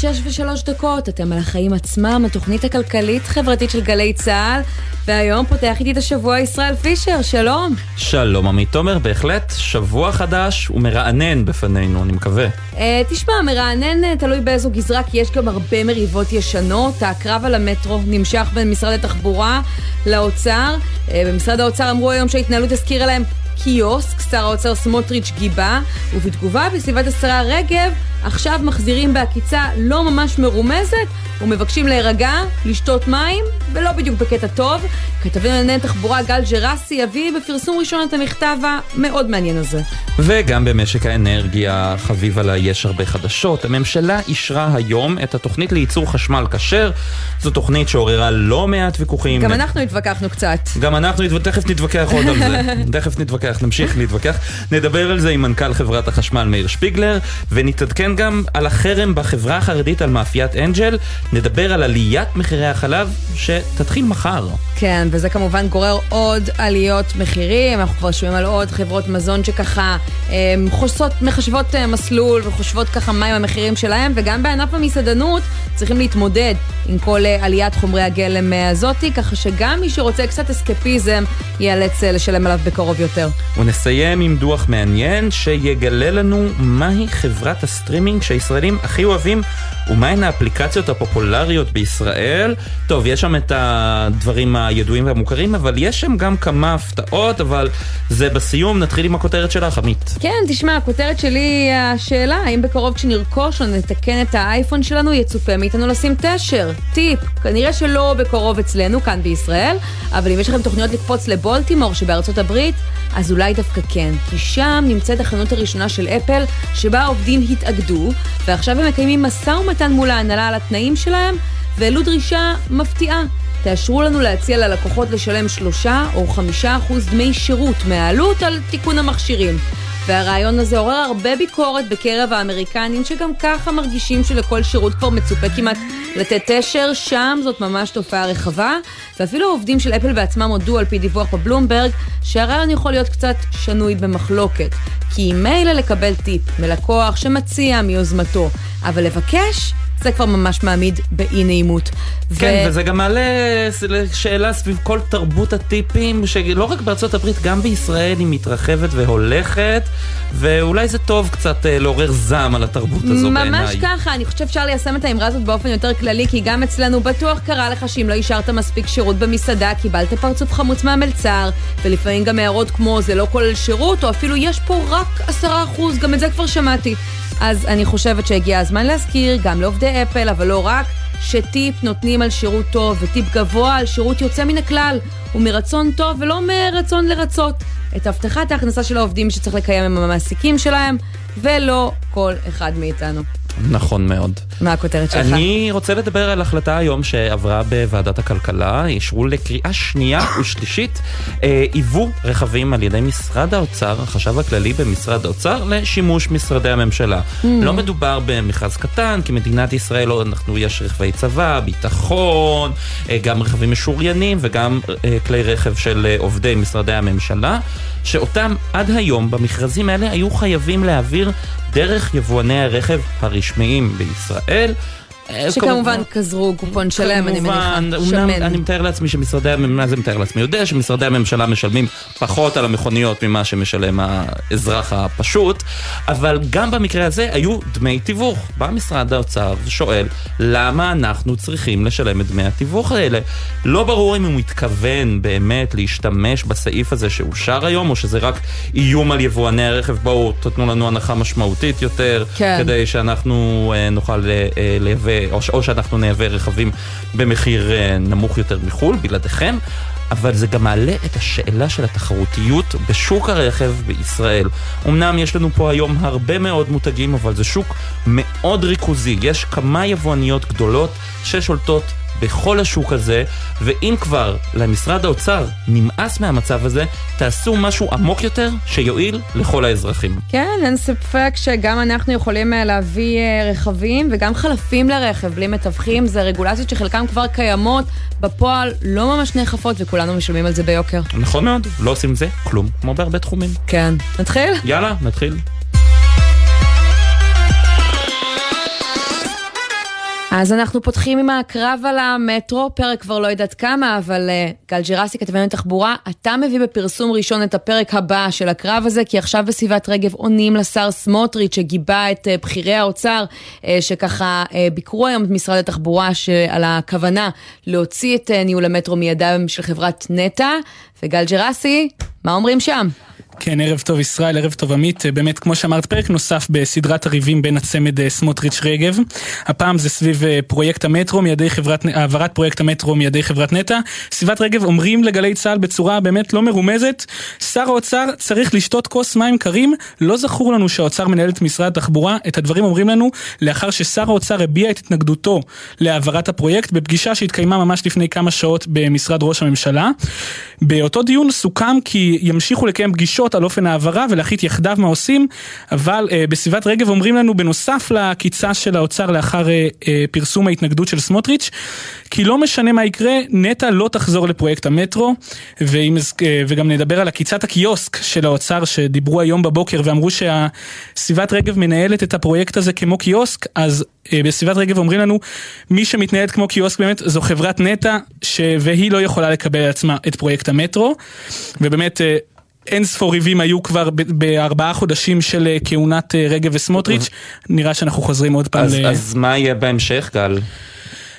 שש ושלוש דקות, אתם על החיים עצמם, התוכנית הכלכלית-חברתית של גלי צה"ל, והיום פותח איתי את השבוע ישראל פישר, שלום. שלום עמית תומר, בהחלט שבוע חדש ומרענן בפנינו, אני מקווה. אה, תשמע, מרענן אה, תלוי באיזו גזרה, כי יש גם הרבה מריבות ישנות. הקרב על המטרו נמשך בין משרד התחבורה לאוצר. אה, במשרד האוצר אמרו היום שההתנהלות הזכירה להם קיוסק, שר האוצר סמוטריץ' גיבה, ובתגובה בסביבת השרה רגב, עכשיו מחזירים בעקיצה לא ממש מרומזת, ומבקשים להירגע, לשתות מים, ולא בדיוק בקטע טוב. כתבים לענייני תחבורה גל ג'רסי יביא בפרסום ראשון את המכתב המאוד מעניין הזה. וגם במשק האנרגיה חביב עליי יש הרבה חדשות. הממשלה אישרה היום את התוכנית לייצור חשמל כשר. זו תוכנית שעוררה לא מעט ויכוחים. גם אנחנו התווכחנו קצת. גם אנחנו, תכף נתווכח עוד על זה. תכף נתווכח, נמשיך להתווכח. נדבר על זה עם מנכ"ל חברת החשמל מאיר שפיגלר, ונתעדכן גם על החרם בחברה החרדית על מאפיית אנג'ל. נדבר על עליית מחירי החלב שתתחיל מחר. כן, וזה כמובן גורר עוד עליות מחירים. אנחנו כבר שומעים על עוד חברות מזון שככה אה, חוסות, מחשבות אה, מסלול וחושבות ככה מהם המחירים שלהם, וגם בענף המסעדנות צריכים להתמודד עם כל אה, עליית חומרי הגלם הזאתי, ככה שגם מי שרוצה קצת אסקפיזם ייאלץ לשלם עליו בקרוב יותר. ונסיים עם דוח מעניין שיגלה לנו מהי חברת הסטרימינג שהישראלים הכי אוהבים ומהן האפליקציות הפופולריות בישראל. טוב, יש שם את הדברים הידועים והמוכרים, אבל יש שם גם כמה הפתעות, אבל זה בסיום. נתחיל עם הכותרת שלך, עמית. כן, תשמע, הכותרת שלי היא השאלה, האם בקרוב כשנרכוש או נתקן את האייפון שלנו, יצופה מאיתנו לשים תשר. טיפ, כנראה שלא בקרוב אצלנו, כאן בישראל, אבל אם יש לכם תוכניות לקפוץ לבולטימור שבארצות הברית, אז אולי דווקא כן, כי שם נמצאת החנות הראשונה של אפל, שבה העובדים התאגדו, ועכשיו הם מקיימים משא ומתן מול ההנהלה על התנאים שלהם, והעלו דרישה מפתיעה. תאשרו לנו להציע ללקוחות לשלם שלושה או חמישה אחוז דמי שירות מהעלות על תיקון המכשירים. והרעיון הזה עורר הרבה ביקורת בקרב האמריקנים, שגם ככה מרגישים שלכל שירות כבר מצופה כמעט לתת תשר, שם זאת ממש תופעה רחבה, ואפילו העובדים של אפל בעצמם הודו על פי דיווח בבלומברג, שהרעיון יכול להיות קצת שנוי במחלוקת. כי מילא לקבל טיפ מלקוח שמציע מיוזמתו, אבל לבקש? זה כבר ממש מעמיד באי נעימות. כן, ו... וזה גם מעלה שאלה סביב כל תרבות הטיפים, שלא רק בארצות הברית, גם בישראל היא מתרחבת והולכת, ואולי זה טוב קצת אה, לעורר זעם על התרבות הזו בעיניי. ממש ככה, אני חושב שאפשר ליישם את האמרה הזאת באופן יותר כללי, כי גם אצלנו בטוח קרה לך שאם לא השארת מספיק שירות במסעדה, קיבלת פרצוף חמוץ מהמלצר, ולפעמים גם הערות כמו זה לא כולל שירות, או אפילו יש פה רק עשרה אחוז, גם את זה כבר שמעתי. אז אני חושבת שהגיע הזמן להזכיר, גם לעובדי אפל, אבל לא רק, שטיפ נותנים על שירות טוב, וטיפ גבוה על שירות יוצא מן הכלל, ומרצון טוב ולא מרצון לרצות. את הבטחת ההכנסה של העובדים שצריך לקיים עם המעסיקים שלהם, ולא כל אחד מאיתנו. נכון מאוד. מה הכותרת שלך? אני רוצה לדבר על החלטה היום שעברה בוועדת הכלכלה, אישרו לקריאה שנייה ושלישית היוו אה, רכבים על ידי משרד האוצר, החשב הכללי במשרד האוצר, לשימוש משרדי הממשלה. Mm. לא מדובר במכרז קטן, כי מדינת ישראל, אנחנו, יש רכבי צבא, ביטחון, אה, גם רכבים משוריינים וגם אה, כלי רכב של עובדי משרדי הממשלה, שאותם עד היום במכרזים האלה היו חייבים להעביר דרך יבואני הרכב הרשמיים בישראל. אה, שכמובן כזרו קופון שלם, אני מניחה, שמן. אני מתאר לעצמי שמשרדי, מה זה מתאר לעצמי? יודע שמשרדי הממשלה משלמים פחות על המכוניות ממה שמשלם האזרח הפשוט, אבל גם במקרה הזה היו דמי תיווך. בא משרד האוצר ושואל, למה אנחנו צריכים לשלם את דמי התיווך האלה? לא ברור אם הוא מתכוון באמת להשתמש בסעיף הזה שאושר היום, או שזה רק איום על יבואני הרכב, בואו תתנו לנו הנחה משמעותית יותר, כן. כדי שאנחנו אה, נוכל אה, לייבא... או, או שאנחנו נייבא רכבים במחיר אה, נמוך יותר מחו"ל, בלעדיכם. אבל זה גם מעלה את השאלה של התחרותיות בשוק הרכב בישראל. אמנם יש לנו פה היום הרבה מאוד מותגים, אבל זה שוק מאוד ריכוזי. יש כמה יבואניות גדולות ששולטות בכל השוק הזה, ואם כבר למשרד האוצר נמאס מהמצב הזה, תעשו משהו עמוק יותר שיועיל לכל האזרחים. כן, אין ספק שגם אנחנו יכולים אה, להביא אה, רכבים וגם חלפים לרכב בלי מתווכים, זה רגולציות שחלקן כבר קיימות, בפועל לא ממש נאכפות וכולנו משלמים על זה ביוקר. נכון מאוד, לא עושים זה כלום, כמו בהרבה תחומים. כן. נתחיל? יאללה, נתחיל. אז אנחנו פותחים עם הקרב על המטרו, פרק כבר לא יודעת כמה, אבל uh, גל ג'רסי, כתבנו לתחבורה, אתה מביא בפרסום ראשון את הפרק הבא של הקרב הזה, כי עכשיו בסביבת רגב עונים לשר סמוטריץ', שגיבה את uh, בכירי האוצר, uh, שככה uh, ביקרו היום את משרד התחבורה על הכוונה להוציא את uh, ניהול המטרו מידיו של חברת נטע, וגל ג'רסי, מה אומרים שם? כן, ערב טוב ישראל, ערב טוב עמית. באמת, כמו שאמרת, פרק נוסף בסדרת הריבים בין הצמד אה, סמוטריץ' רגב. הפעם זה סביב אה, פרויקט המטרו מידי חברת, העברת פרויקט המטרו מידי חברת נטע. סביבת רגב אומרים לגלי צה"ל בצורה באמת לא מרומזת, שר האוצר צריך לשתות כוס מים קרים. לא זכור לנו שהאוצר מנהל את משרד התחבורה. את הדברים אומרים לנו לאחר ששר האוצר הביע את התנגדותו להעברת הפרויקט בפגישה שהתקיימה ממש לפני כמה שעות במשרד ראש הממשלה. באותו דיון סוכם כי ימשיכו לקיים פגישות על אופן העברה ולהחליט יחדיו מה עושים, אבל אה, בסביבת רגב אומרים לנו בנוסף לקיצה של האוצר לאחר אה, אה, פרסום ההתנגדות של סמוטריץ', כי לא משנה מה יקרה, נטע לא תחזור לפרויקט המטרו, ואם, אה, וגם נדבר על עקיצת הקיוסק של האוצר שדיברו היום בבוקר ואמרו שסביבת רגב מנהלת את הפרויקט הזה כמו קיוסק, אז אה, בסביבת רגב אומרים לנו, מי שמתנהלת כמו קיוסק באמת זו חברת נטע, ש... והיא לא יכולה לקבל על עצמה את פרויקט המטרו, ובאמת אה, אין ספור ריבים היו כבר בארבעה חודשים של אה, כהונת אה, רגב וסמוטריץ', נראה שאנחנו חוזרים עוד פעם אז, ל... אז מה יהיה בהמשך, גל?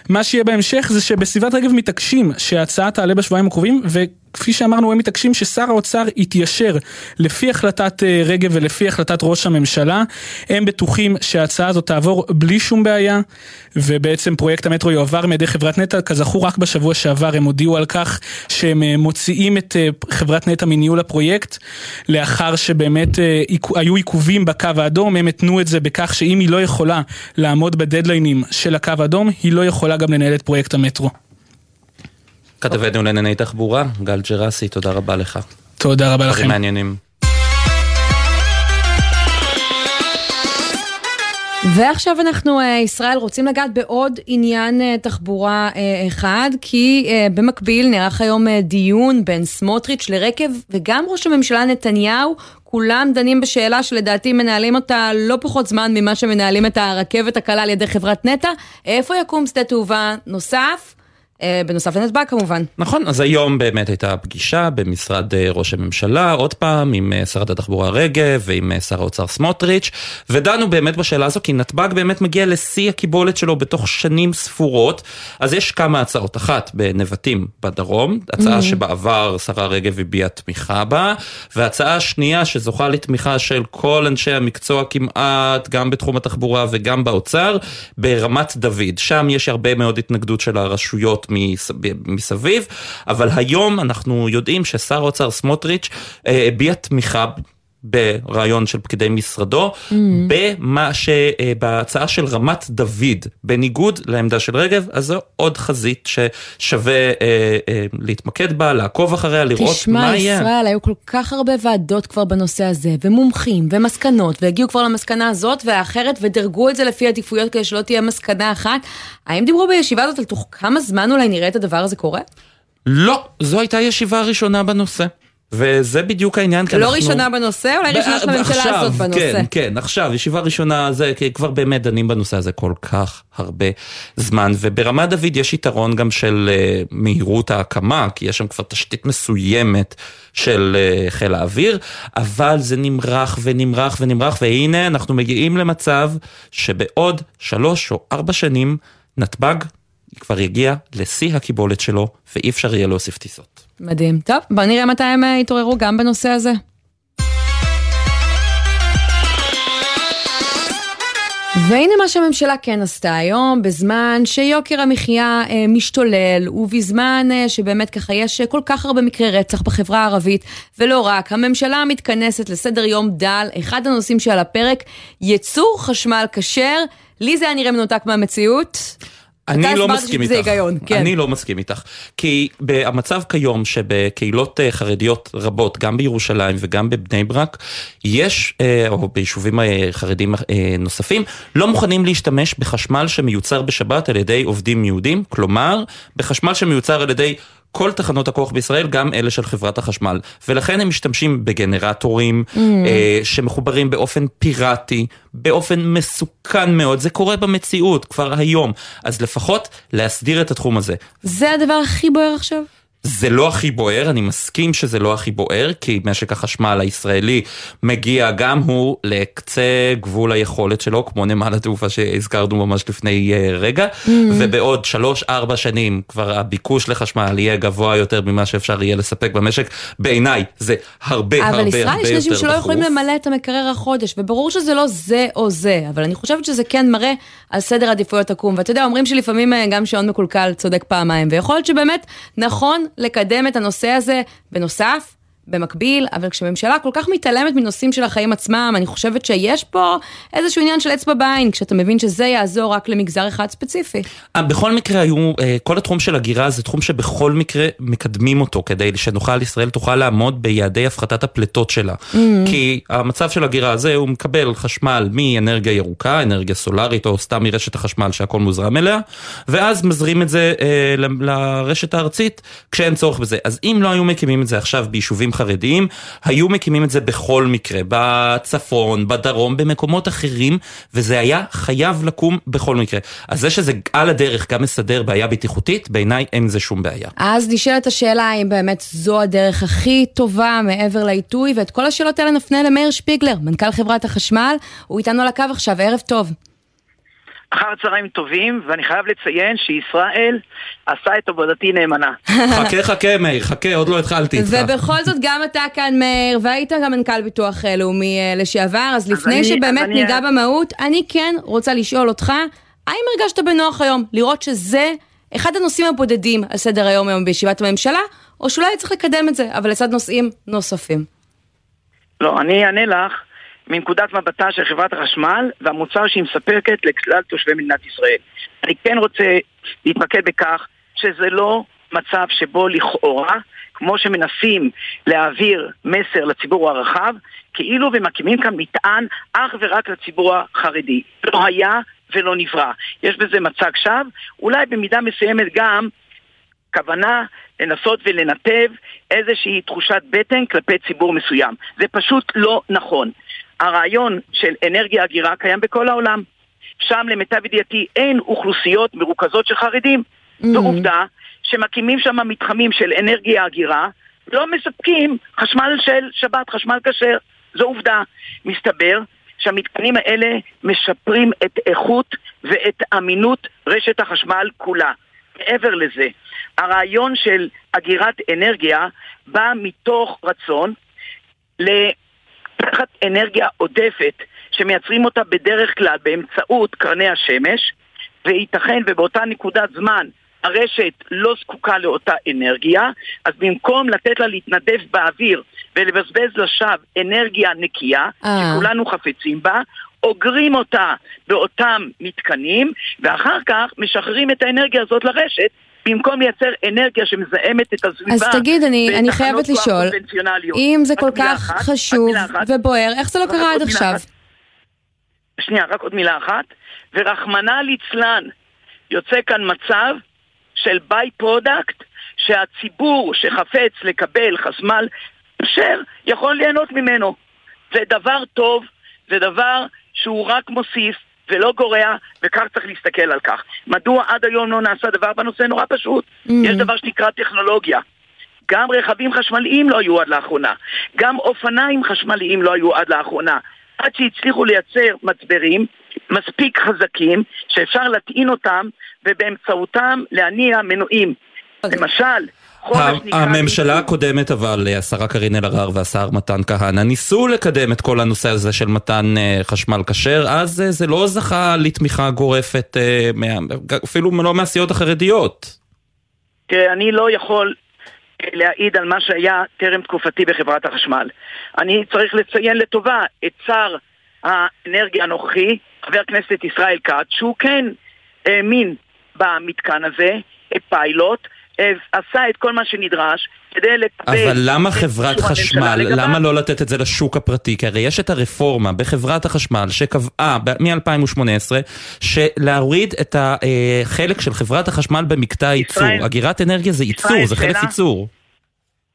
מה שיהיה בהמשך זה שבסביבת רגב מתעקשים שההצעה תעלה בשבועיים הקרובים, ו... כפי שאמרנו, הם מתעקשים ששר האוצר יתיישר לפי החלטת אה, רגב ולפי החלטת ראש הממשלה. הם בטוחים שההצעה הזאת תעבור בלי שום בעיה, ובעצם פרויקט המטרו יועבר מידי חברת נטע. כזכור, רק בשבוע שעבר הם הודיעו על כך שהם אה, מוציאים את אה, חברת נטע מניהול הפרויקט, לאחר שבאמת היו עיכובים בקו האדום, הם התנו את זה בכך שאם היא לא יכולה לעמוד בדדליינים של הקו האדום, היא לא יכולה גם לנהל את פרויקט המטרו. כתבנו לענייני תחבורה, גל ג'רסי, תודה רבה לך. תודה רבה לכם. מעניינים. ועכשיו אנחנו, אה, ישראל, רוצים לגעת בעוד עניין אה, תחבורה אה, אחד, כי במקביל נערך היום דיון בין סמוטריץ' לרקב וגם ראש הממשלה נתניהו, כולם דנים בשאלה שלדעתי מנהלים אותה לא פחות זמן ממה שמנהלים את הרכבת הקלה על ידי חברת נטע, איפה יקום שדה תעובה נוסף? אה, בנוסף לנתב"ג כמובן. נכון, אז היום באמת הייתה פגישה במשרד אה, ראש הממשלה, עוד פעם, עם אה, שרת התחבורה רגב ועם שר האוצר סמוטריץ', ודנו באמת בשאלה הזו, כי נתב"ג באמת מגיע לשיא הקיבולת שלו בתוך שנים ספורות, אז יש כמה הצעות, אחת בנבטים בדרום, הצעה mm-hmm. שבעבר שרה רגב הביעה תמיכה בה, והצעה שנייה שזוכה לתמיכה של כל אנשי המקצוע כמעט, גם בתחום התחבורה וגם באוצר, ברמת דוד, שם יש הרבה מאוד התנגדות של הרשויות. מסביב, אבל היום אנחנו יודעים ששר האוצר סמוטריץ' אה, הביע תמיכה ברעיון של פקידי משרדו, mm-hmm. במה שבהצעה של רמת דוד, בניגוד לעמדה של רגב, אז זו עוד חזית ששווה אה, אה, להתמקד בה, לעקוב אחריה, לראות תשמע, מה יהיה. תשמע, ישראל, היו כל כך הרבה ועדות כבר בנושא הזה, ומומחים, ומסקנות, והגיעו כבר למסקנה הזאת והאחרת, ודרגו את זה לפי עדיפויות כדי שלא תהיה מסקנה אחת. האם דיברו בישיבה הזאת על תוך כמה זמן אולי נראה את הדבר הזה קורה? לא, זו הייתה ישיבה ראשונה בנושא. וזה בדיוק העניין, לא אנחנו... ראשונה בנושא, אולי ראשונה של הממשלה הזאת בנושא. כן, כן, עכשיו, ישיבה ראשונה זה, כי כבר באמת דנים בנושא הזה כל כך הרבה זמן, וברמת דוד יש יתרון גם של uh, מהירות ההקמה, כי יש שם כבר תשתית מסוימת של uh, חיל האוויר, אבל זה נמרח ונמרח ונמרח, והנה אנחנו מגיעים למצב שבעוד שלוש או ארבע שנים, נתב"ג כבר יגיע לשיא הקיבולת שלו, ואי אפשר יהיה להוסיף טיסות. מדהים. טוב, בוא נראה מתי הם אה, יתעוררו גם בנושא הזה. והנה מה שהממשלה כן עשתה היום, בזמן שיוקר המחיה אה, משתולל, ובזמן אה, שבאמת ככה יש כל כך הרבה מקרי רצח בחברה הערבית, ולא רק, הממשלה מתכנסת לסדר יום דל, אחד הנושאים שעל הפרק, ייצור חשמל כשר, לי זה היה נראה מנותק מהמציאות. אני לא מסכים איתך, היגיון, כן. אני לא מסכים איתך, כי המצב כיום שבקהילות אה, חרדיות רבות, גם בירושלים וגם בבני ברק, יש, אה, או ביישובים אה, חרדים נוספים, לא מוכנים להשתמש בחשמל שמיוצר בשבת על ידי עובדים יהודים, כלומר, בחשמל שמיוצר על ידי כל תחנות הכוח בישראל, גם אלה של חברת החשמל. ולכן הם משתמשים בגנרטורים mm. אה, שמחוברים באופן פיראטי, באופן מסוכן מאוד. זה קורה במציאות כבר היום. אז לפחות להסדיר את התחום הזה. זה הדבר הכי בוער עכשיו? זה לא הכי בוער, אני מסכים שזה לא הכי בוער, כי משק החשמל הישראלי מגיע גם הוא לקצה גבול היכולת שלו, כמו נמל התעופה שהזכרנו ממש לפני uh, רגע, mm-hmm. ובעוד 3-4 שנים כבר הביקוש לחשמל יהיה גבוה יותר ממה שאפשר יהיה לספק במשק. בעיניי זה הרבה הרבה הרבה יותר דחוף. אבל ישראל יש אנשים שלא יכולים למלא את המקרר החודש, וברור שזה לא זה או זה, אבל אני חושבת שזה כן מראה על סדר עדיפויות עקום. ואתה יודע, אומרים שלפעמים אה, גם שעון מקולקל צודק פעמיים, ויכול להיות שבאמת נכון לקדם את הנושא הזה בנוסף. במקביל, אבל כשממשלה כל כך מתעלמת מנושאים של החיים עצמם, אני חושבת שיש פה איזשהו עניין של אצבע בעין, כשאתה מבין שזה יעזור רק למגזר אחד ספציפי. אה, בכל מקרה היו, אה, כל התחום של הגירה זה תחום שבכל מקרה מקדמים אותו, כדי שנוכל, ישראל תוכל לעמוד ביעדי הפחתת הפליטות שלה. Mm-hmm. כי המצב של הגירה הזה, הוא מקבל חשמל מאנרגיה ירוקה, אנרגיה סולארית, או סתם מרשת החשמל שהכל מוזרם אליה, ואז מזרים את זה אה, לרשת הארצית כשאין צורך בזה. אז אם לא היו מקימים את זה עכשיו ביישובים חרדיים, היו מקימים את זה בכל מקרה, בצפון, בדרום, במקומות אחרים, וזה היה חייב לקום בכל מקרה. אז זה שזה על הדרך גם מסדר בעיה בטיחותית, בעיניי אין זה שום בעיה. אז נשאלת השאלה האם באמת זו הדרך הכי טובה מעבר לעיתוי, ואת כל השאלות האלה נפנה למאיר שפיגלר, מנכ"ל חברת החשמל, הוא איתנו על הקו עכשיו, ערב טוב. אחר צהריים טובים, ואני חייב לציין שישראל עשה את עבודתי נאמנה. חכה חכה מאיר, חכה, עוד לא התחלתי איתך. ובכל זאת גם אתה כאן מאיר, והיית גם מנכ"ל ביטוח אה, לאומי אה, לשעבר, אז לפני אני, שבאמת ניגע אני... במהות, אני כן רוצה לשאול אותך, האם הרגשת בנוח היום לראות שזה אחד הנושאים הבודדים על סדר היום היום בישיבת הממשלה, או שאולי צריך לקדם את זה, אבל לצד נושאים נוספים? לא, אני אענה לך. מנקודת מבטה של חברת החשמל והמוצר שהיא מספקת לכלל תושבי מדינת ישראל. אני כן רוצה להתמקד בכך שזה לא מצב שבו לכאורה, כמו שמנסים להעביר מסר לציבור הרחב, כאילו ומקימים כאן מטען אך ורק לציבור החרדי. לא היה ולא נברא. יש בזה מצג שווא, אולי במידה מסוימת גם כוונה לנסות ולנתב איזושהי תחושת בטן כלפי ציבור מסוים. זה פשוט לא נכון. הרעיון של אנרגיה אגירה קיים בכל העולם. שם למיטב ידיעתי אין אוכלוסיות מרוכזות של חרדים. Mm-hmm. זו עובדה שמקימים שם מתחמים של אנרגיה אגירה, לא מספקים חשמל של שבת, חשמל כשר. זו עובדה. מסתבר שהמתקנים האלה משפרים את איכות ואת אמינות רשת החשמל כולה. מעבר לזה, הרעיון של אגירת אנרגיה בא מתוך רצון לקחת אנרגיה עודפת שמייצרים אותה בדרך כלל באמצעות קרני השמש וייתכן ובאותה נקודת זמן הרשת לא זקוקה לאותה אנרגיה, אז במקום לתת לה להתנדב באוויר ולבזבז לשווא אנרגיה נקייה, אה. שכולנו חפצים בה, אוגרים אותה באותם מתקנים, ואחר כך משחררים את האנרגיה הזאת לרשת, במקום לייצר אנרגיה שמזהמת את הסביבה. אז תגיד, אני, אני חייבת לשאול, אם זה כל כך אחת, חשוב ובוער, איך זה לא קרה עד עכשיו? אחת. שנייה, רק עוד מילה אחת. ורחמנא ליצלן, יוצא כאן מצב של by-product שהציבור שחפץ לקבל חשמל אשר יכול ליהנות ממנו. זה דבר טוב, זה דבר שהוא רק מוסיף ולא גורע, וכך צריך להסתכל על כך. מדוע עד היום לא נעשה דבר בנושא נורא פשוט? Mm. יש דבר שנקרא טכנולוגיה. גם רכבים חשמליים לא היו עד לאחרונה. גם אופניים חשמליים לא היו עד לאחרונה. עד שהצליחו לייצר מצברים מספיק חזקים, שאפשר להטעין אותם ובאמצעותם להניע מנועים. אוקיי. למשל, הממשלה הקודמת אבל, השרה קארין אלהרר והשר מתן כהנא, ניסו לקדם את כל הנושא הזה של מתן אה, חשמל כשר, אז אה, זה לא זכה לתמיכה גורפת, אה, אפילו לא מהסיעות החרדיות. תראה, אני לא יכול להעיד על מה שהיה טרם תקופתי בחברת החשמל. אני צריך לציין לטובה את שר האנרגיה הנוכחי, חבר הכנסת ישראל כץ, שהוא כן האמין במתקן הזה, פיילוט, עשה את כל מה שנדרש כדי לקבל... אבל למה חברת חשמל, למה לא לתת את זה לשוק הפרטי? כי הרי יש את הרפורמה בחברת החשמל שקבעה מ-2018 שלהוריד את החלק של חברת החשמל במקטע הייצור. אגירת אנרגיה זה ייצור, זה חלק ייצור.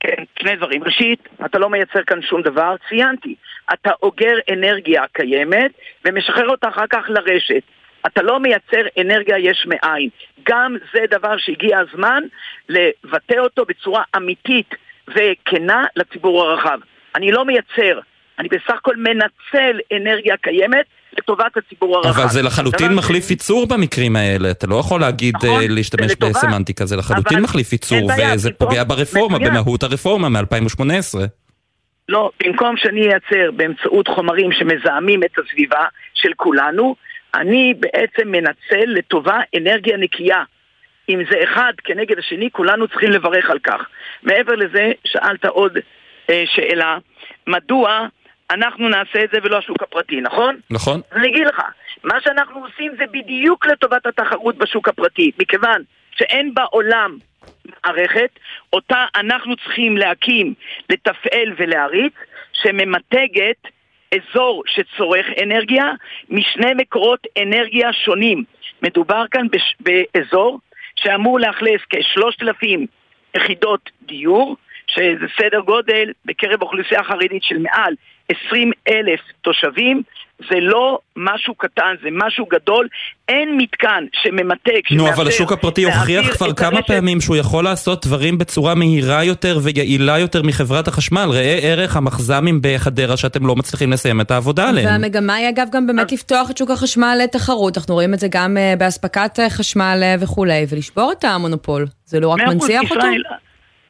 כן, שני דברים. ראשית, אתה לא מייצר כאן שום דבר, ציינתי. אתה אוגר אנרגיה קיימת ומשחרר אותה אחר כך לרשת. אתה לא מייצר אנרגיה יש מאין. גם זה דבר שהגיע הזמן לבטא אותו בצורה אמיתית וכנה לציבור הרחב. אני לא מייצר, אני בסך הכל מנצל אנרגיה קיימת לטובת הציבור הרחב. אבל זה לחלוטין מחליף. ייצור במקרים האלה, אתה לא יכול להגיד, נכון, להשתמש בסמנטיקה, זה לחלוטין מחליף ייצור, וזה פוגע ברפורמה. במהות הרפורמה מ-2018. לא, במקום שאני אייצר באמצעות חומרים שמזהמים את הסביבה של כולנו, אני בעצם מנצל לטובה אנרגיה נקייה. אם זה אחד כנגד השני, כולנו צריכים לברך על כך. מעבר לזה, שאלת עוד אה, שאלה, מדוע אנחנו נעשה את זה ולא השוק הפרטי, נכון? נכון. אני אגיד לך, מה שאנחנו עושים זה בדיוק לטובת התחרות בשוק הפרטי, מכיוון שאין בעולם מערכת, אותה אנחנו צריכים להקים, לתפעל ולהריץ, שממתגת אזור שצורך אנרגיה משני מקורות אנרגיה שונים. מדובר כאן בש... באזור שאמור לאכלס כשלושת אלפים יחידות דיור, שזה סדר גודל בקרב אוכלוסייה חרדית של מעל 20 אלף תושבים, זה לא משהו קטן, זה משהו גדול. אין מתקן שממתק, נו, אבל השוק הפרטי הוכיח כבר כמה הרשת... פעמים שהוא יכול לעשות דברים בצורה מהירה יותר ויעילה יותר מחברת החשמל. ראה ערך המחז"מים בחדרה שאתם לא מצליחים לסיים את העבודה עליהם. והמגמה היא אגב גם באמת לפתוח את שוק החשמל לתחרות. אנחנו רואים את זה גם אה, באספקת אה, חשמל אה, וכולי, ולשבור את המונופול. זה לא רק מנציח אותו?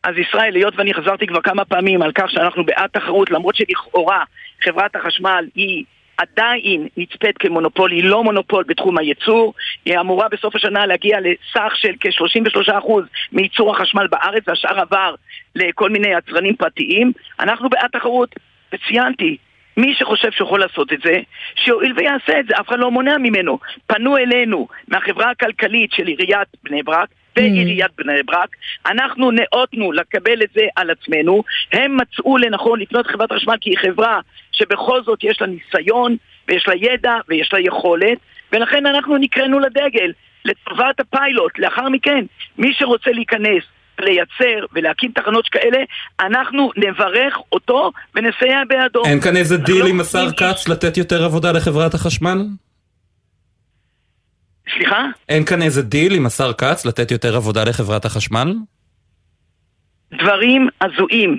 אז ישראל, היות ואני חזרתי כבר כמה פעמים על כך שאנחנו בעד תחרות, למרות שלכאורה חברת החשמל היא עדיין נצפית כמונופול, היא לא מונופול בתחום הייצור, היא אמורה בסוף השנה להגיע לסך של כ-33% מייצור החשמל בארץ, והשאר עבר לכל מיני יצרנים פרטיים. אנחנו בעד תחרות, וציינתי, מי שחושב שיכול לעשות את זה, שיואיל ויעשה את זה, אף אחד לא מונע ממנו. פנו אלינו מהחברה הכלכלית של עיריית בני ברק, בעיריית בני ברק, אנחנו ניאותנו לקבל את זה על עצמנו, הם מצאו לנכון לפנות לחברת החשמל כי היא חברה שבכל זאת יש לה ניסיון, ויש לה ידע, ויש לה יכולת, ולכן אנחנו נקראנו לדגל, לטובת הפיילוט. לאחר מכן, מי שרוצה להיכנס לייצר ולהקים תחנות שכאלה, אנחנו נברך אותו ונסייע בידו. אין כאן איזה דיל לא עם השר כץ לתת יותר עבודה לחברת החשמל? סליחה? אין כאן איזה דיל עם השר כץ לתת יותר עבודה לחברת החשמל? דברים הזויים.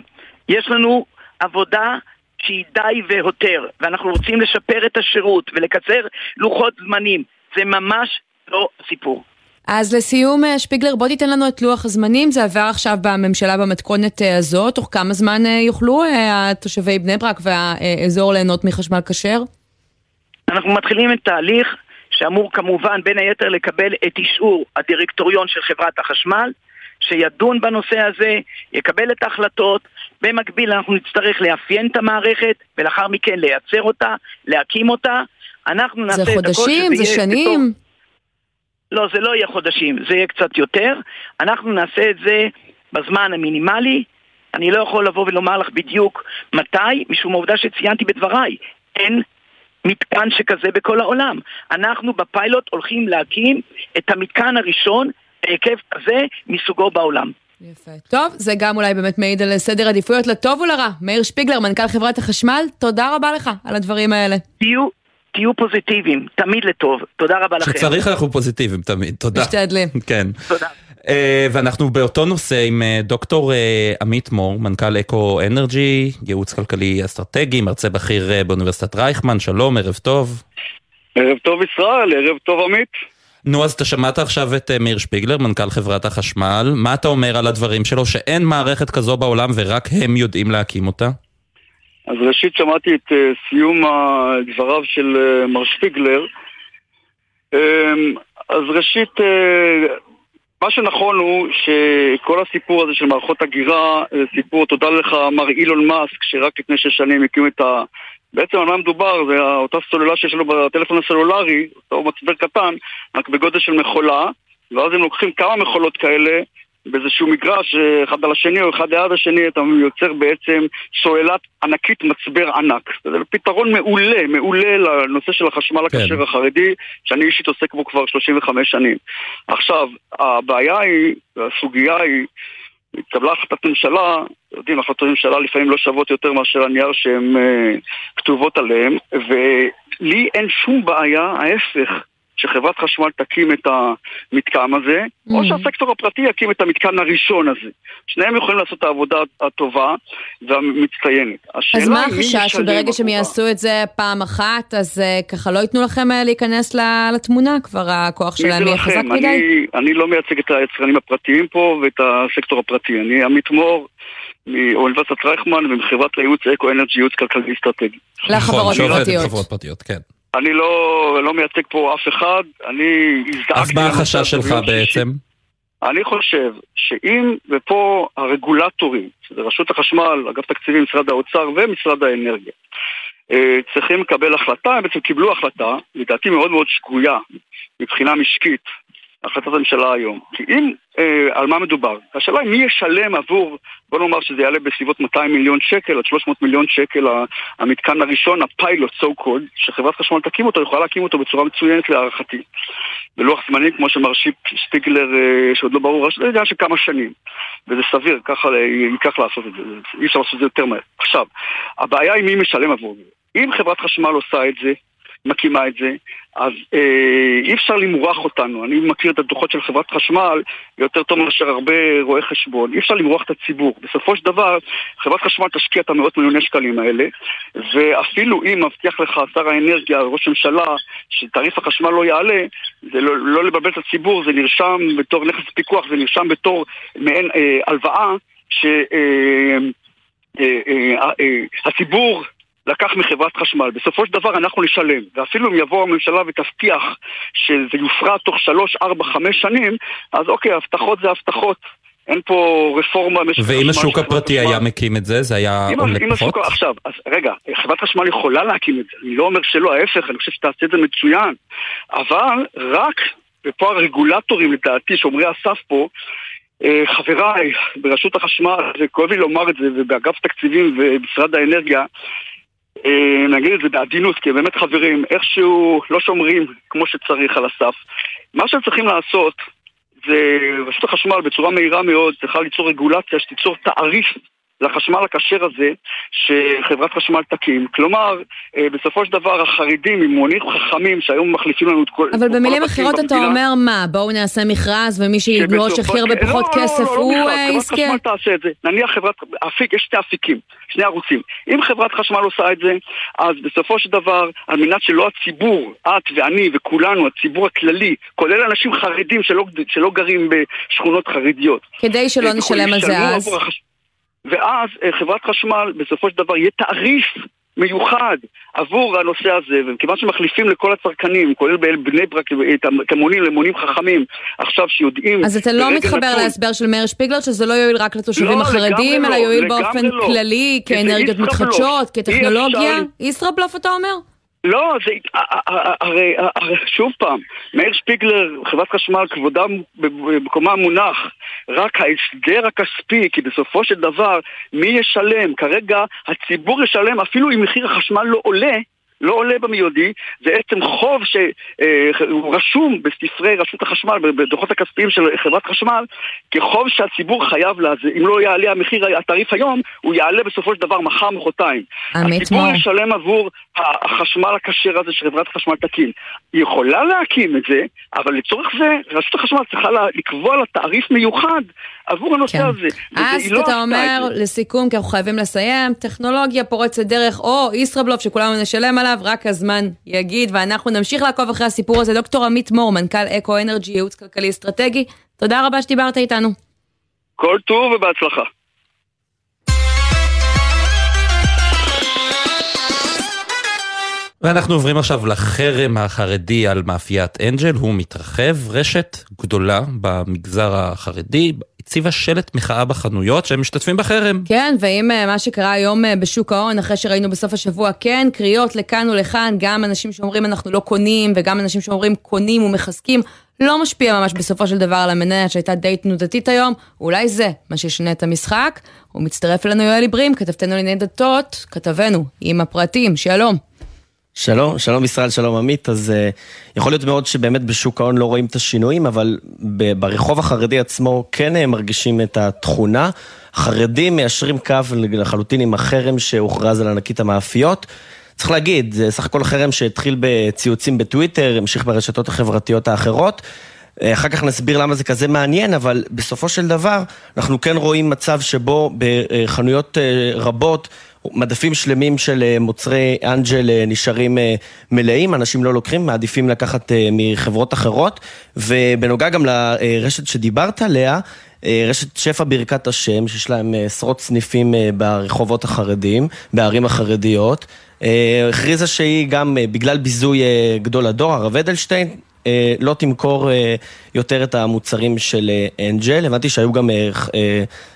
יש לנו עבודה שהיא די והותר, ואנחנו רוצים לשפר את השירות ולקצר לוחות זמנים. זה ממש לא סיפור. אז לסיום, אה, שפיגלר, בוא תיתן לנו את לוח הזמנים. זה עבר עכשיו בממשלה במתכונת אה, הזאת. תוך כמה זמן אה, יוכלו תושבי בני ברק והאזור ליהנות מחשמל כשר? אנחנו מתחילים את תהליך שאמור כמובן בין היתר לקבל את אישור הדירקטוריון של חברת החשמל, שידון בנושא הזה, יקבל את ההחלטות. במקביל אנחנו נצטרך לאפיין את המערכת, ולאחר מכן לייצר אותה, להקים אותה. אנחנו נעשה את הכל שזה יהיה... זה חודשים? זה שנים? בתור... לא, זה לא יהיה חודשים, זה יהיה קצת יותר. אנחנו נעשה את זה בזמן המינימלי. אני לא יכול לבוא ולומר לך בדיוק מתי, משום העובדה שציינתי בדבריי. אין מתקן שכזה בכל העולם. אנחנו בפיילוט הולכים להקים את המתקן הראשון בהיקף כזה מסוגו בעולם. יפה. טוב, זה גם אולי באמת מעיד על סדר עדיפויות לטוב ולרע. מאיר שפיגלר, מנכ"ל חברת החשמל, תודה רבה לך על הדברים האלה. תהיו, תהיו פוזיטיביים, תמיד לטוב. תודה רבה לכם. כשצריך אנחנו פוזיטיביים תמיד, תודה. משתדלים. כן. תודה. Uh, ואנחנו באותו נושא עם uh, דוקטור uh, עמית מור, מנכ"ל אקו אנרג'י, ייעוץ כלכלי אסטרטגי, מרצה בכיר באוניברסיטת רייכמן, שלום, ערב טוב. ערב טוב ישראל, ערב טוב עמית. נו, אז אתה שמעת עכשיו את מאיר שפיגלר, מנכ"ל חברת החשמל, מה אתה אומר על הדברים שלו, שאין מערכת כזו בעולם ורק הם יודעים להקים אותה? אז ראשית שמעתי את סיום דבריו של מר שפיגלר. Um, אז ראשית, מה שנכון הוא שכל הסיפור הזה של מערכות הגירה זה סיפור, תודה לך מר אילון מאסק, שרק לפני שש שנים הקים את ה... בעצם על מה מדובר, זה אותה סוללה שיש לנו בטלפון הסלולרי, אותו מצבר קטן, רק בגודל של מכולה, ואז הם לוקחים כמה מכולות כאלה, באיזשהו מגרש, אה, אחד על השני או אחד ליד השני, אתה יוצר בעצם סוללת ענקית מצבר ענק. זה פתרון מעולה, מעולה לנושא של החשמל כן. הכשר החרדי, שאני אישית עוסק בו כבר 35 שנים. עכשיו, הבעיה היא, הסוגיה היא, התקבלה החלטת ממשלה, יודעים, החלטות ממשלה לפעמים לא שוות יותר מאשר הנייר שהן אה, כתובות עליהן, ולי אין שום בעיה, ההפך. שחברת חשמל תקים את המתקן הזה, mm. או שהסקטור הפרטי יקים את המתקן הראשון הזה. שניהם יכולים לעשות את העבודה הטובה והמצטיינת. אז מה החשש שברגע שהם יעשו את זה פעם אחת, אז uh, ככה לא ייתנו לכם uh, להיכנס לתמונה? כבר הכוח שלהם יהיה חזק מדי? אני, אני לא מייצג את היצרנים הפרטיים פה ואת הסקטור הפרטי. אני עמית מור. מאוניברסיטת רייכמן ומחברת הייעוץ אקו אנרגי ייעוץ כלכלי אסטרטגי. לחברות נכון, פרטיות. חברות פרטיות, כן. אני לא, לא מייצג פה אף אחד, אני הזדעקתי... אז מה החשש שלך בעצם? אני חושב שאם, ופה הרגולטורים, שזה רשות החשמל, אגף תקציבים, משרד האוצר ומשרד האנרגיה, צריכים לקבל החלטה, הם בעצם קיבלו החלטה, לדעתי מאוד מאוד שגויה מבחינה משקית, החלטת הממשלה היום. כי אם, אה, על מה מדובר? השאלה היא מי ישלם עבור, בוא נאמר שזה יעלה בסביבות 200 מיליון שקל עד 300 מיליון שקל המתקן הראשון, הפיילוט, so called, שחברת חשמל תקים אותו, יכולה להקים אותו בצורה מצוינת להערכתי. בלוח זמנים, כמו שמר שיפ שפיגלר, אה, שעוד לא ברור, זה עניין של כמה שנים. וזה סביר, ככה ייקח לעשות את זה, אי אפשר לעשות את זה יותר מהר. עכשיו, הבעיה היא מי משלם עבור זה. אם חברת חשמל עושה את זה, מקימה את זה, אז אה, אי אפשר למרוח אותנו. אני מכיר את הדוחות של חברת חשמל יותר טוב מאשר הרבה רואי חשבון. אי אפשר למרוח את הציבור. בסופו של דבר, חברת חשמל תשקיע את המאות מיליוני שקלים האלה, ואפילו אם מבטיח לך שר האנרגיה, ראש הממשלה, שתעריף החשמל לא יעלה, זה לא, לא לבלבל את הציבור, זה נרשם בתור נכס פיקוח, זה נרשם בתור מעין אה, הלוואה, שהציבור... אה, אה, אה, לקח מחברת חשמל. בסופו של דבר אנחנו נשלם. ואפילו אם יבוא הממשלה ותבטיח שזה יופרע תוך שלוש, ארבע, חמש שנים, אז אוקיי, הבטחות זה הבטחות. אין פה רפורמה. ואם השוק הפרטי היה מקים את זה, זה היה עולה פחות? עכשיו, אז רגע, חברת חשמל יכולה להקים את זה. אני לא אומר שלא, ההפך, אני חושב שתעשה את זה מצוין. אבל רק, ופה הרגולטורים לדעתי, שומרי הסף פה, חבריי ברשות החשמל, וכואב לי לומר את זה, ובאגף תקציבים ומשרד האנרגיה, נגיד את זה בעדינות, כי באמת חברים, איכשהו לא שומרים כמו שצריך על הסף. מה שהם צריכים לעשות זה רשות החשמל בצורה מהירה מאוד צריכה ליצור רגולציה שתיצור תעריף לחשמל הכשר הזה שחברת חשמל תקים. כלומר, בסופו של דבר החרדים עם מונים חכמים שהיום מחליפים לנו את כל... אבל במילים אחרות אתה אומר מה? בואו נעשה מכרז ומי שידרוש הכי הרבה פחות כסף הוא יזכה? חברת חשמל תעשה את זה. נניח חברת... אפיק, יש שתי אפיקים, שני ערוצים. אם חברת חשמל עושה את זה, אז בסופו של דבר, על מנת שלא הציבור, את ואני וכולנו, הציבור הכללי, כולל אנשים חרדים שלא, שלא גרים בשכונות חרדיות. כדי שלא נשלם על זה אז. ואז חברת חשמל בסופו של דבר יהיה תעריף מיוחד עבור הנושא הזה, וכיוון שמחליפים לכל הצרכנים, כולל בני ברק, את המונים למונים חכמים, עכשיו שיודעים... אז אתה לא מתחבר להסבר של מאיר שפיגלר, שזה לא יועיל רק לתושבים לא, החרדים, אלא לא, יועיל באופן לא. כללי, כאנרגיות מתחדשות, כטכנולוגיה? ישראבלוף אתה אומר? לא, זה, הרי, שוב פעם, מאיר שפיגלר, חברת חשמל, כבודם במקומה מונח, רק ההסדר הכספי, כי בסופו של דבר, מי ישלם? כרגע הציבור ישלם אפילו אם מחיר החשמל לא עולה, לא עולה במיידי, זה עצם חוב שהוא רשום בספרי רשות החשמל, בדוחות הכספיים של חברת חשמל, כחוב שהציבור חייב לזה. אם לא יעלה המחיר, התעריף היום, הוא יעלה בסופו של דבר מחר, מחרתיים. הציבור ישלם עבור החשמל הכשר הזה שחברת חשמל תקים. היא יכולה להקים את זה, אבל לצורך זה, רשות החשמל צריכה לקבוע לה תעריף מיוחד עבור הנושא כן. הזה. אז לא אתה אומר, לסיכום, כי אנחנו חייבים לסיים, טכנולוגיה פורצת דרך, או ישראבלוף שכולנו נשלם עליו, רק הזמן יגיד, ואנחנו נמשיך לעקוב אחרי הסיפור הזה. דוקטור עמית מור, מנכ"ל אקו אנרג'י, ייעוץ כלכלי אסטרטגי, תודה רבה שדיברת איתנו. כל טוב ובהצלחה. ואנחנו עוברים עכשיו לחרם החרדי על מאפיית אנג'ל, הוא מתרחב, רשת גדולה במגזר החרדי, הציבה שלט מחאה בחנויות שהם משתתפים בחרם. כן, ואם מה שקרה היום בשוק ההון, אחרי שראינו בסוף השבוע, כן, קריאות לכאן ולכאן, גם אנשים שאומרים אנחנו לא קונים, וגם אנשים שאומרים קונים ומחזקים, לא משפיע ממש בסופו של דבר על המנהלת שהייתה די תנודתית היום, אולי זה מה שישנה את המשחק. הוא מצטרף אלינו יואל עיברים, כתבתנו לענייני דתות, כתבנו עם הפרטים, שלום. שלום, שלום ישראל, שלום עמית. אז uh, יכול להיות מאוד שבאמת בשוק ההון לא רואים את השינויים, אבל ברחוב החרדי עצמו כן הם מרגישים את התכונה. החרדים מיישרים קו לחלוטין עם החרם שהוכרז על ענקית המאפיות. צריך להגיד, זה סך הכל חרם שהתחיל בציוצים בטוויטר, המשיך ברשתות החברתיות האחרות. אה, אחר כך נסביר למה זה כזה מעניין, אבל בסופו של דבר אנחנו כן רואים מצב שבו בחנויות אה, רבות מדפים שלמים של אה, מוצרי אנג'ל נשארים מלאים, אנשים לא לוקחים, מעדיפים לקחת מחברות אחרות. ובנוגע גם לרשת שדיברת עליה, רשת שפע ברכת השם, שיש להם עשרות סניפים ברחובות החרדיים, בערים החרדיות. הכריזה שהיא גם בגלל ביזוי גדול הדור, הרב אדלשטיין, אה, לא תמכור אה, יותר את המוצרים של אה, אנג'ל, הבנתי שהיו גם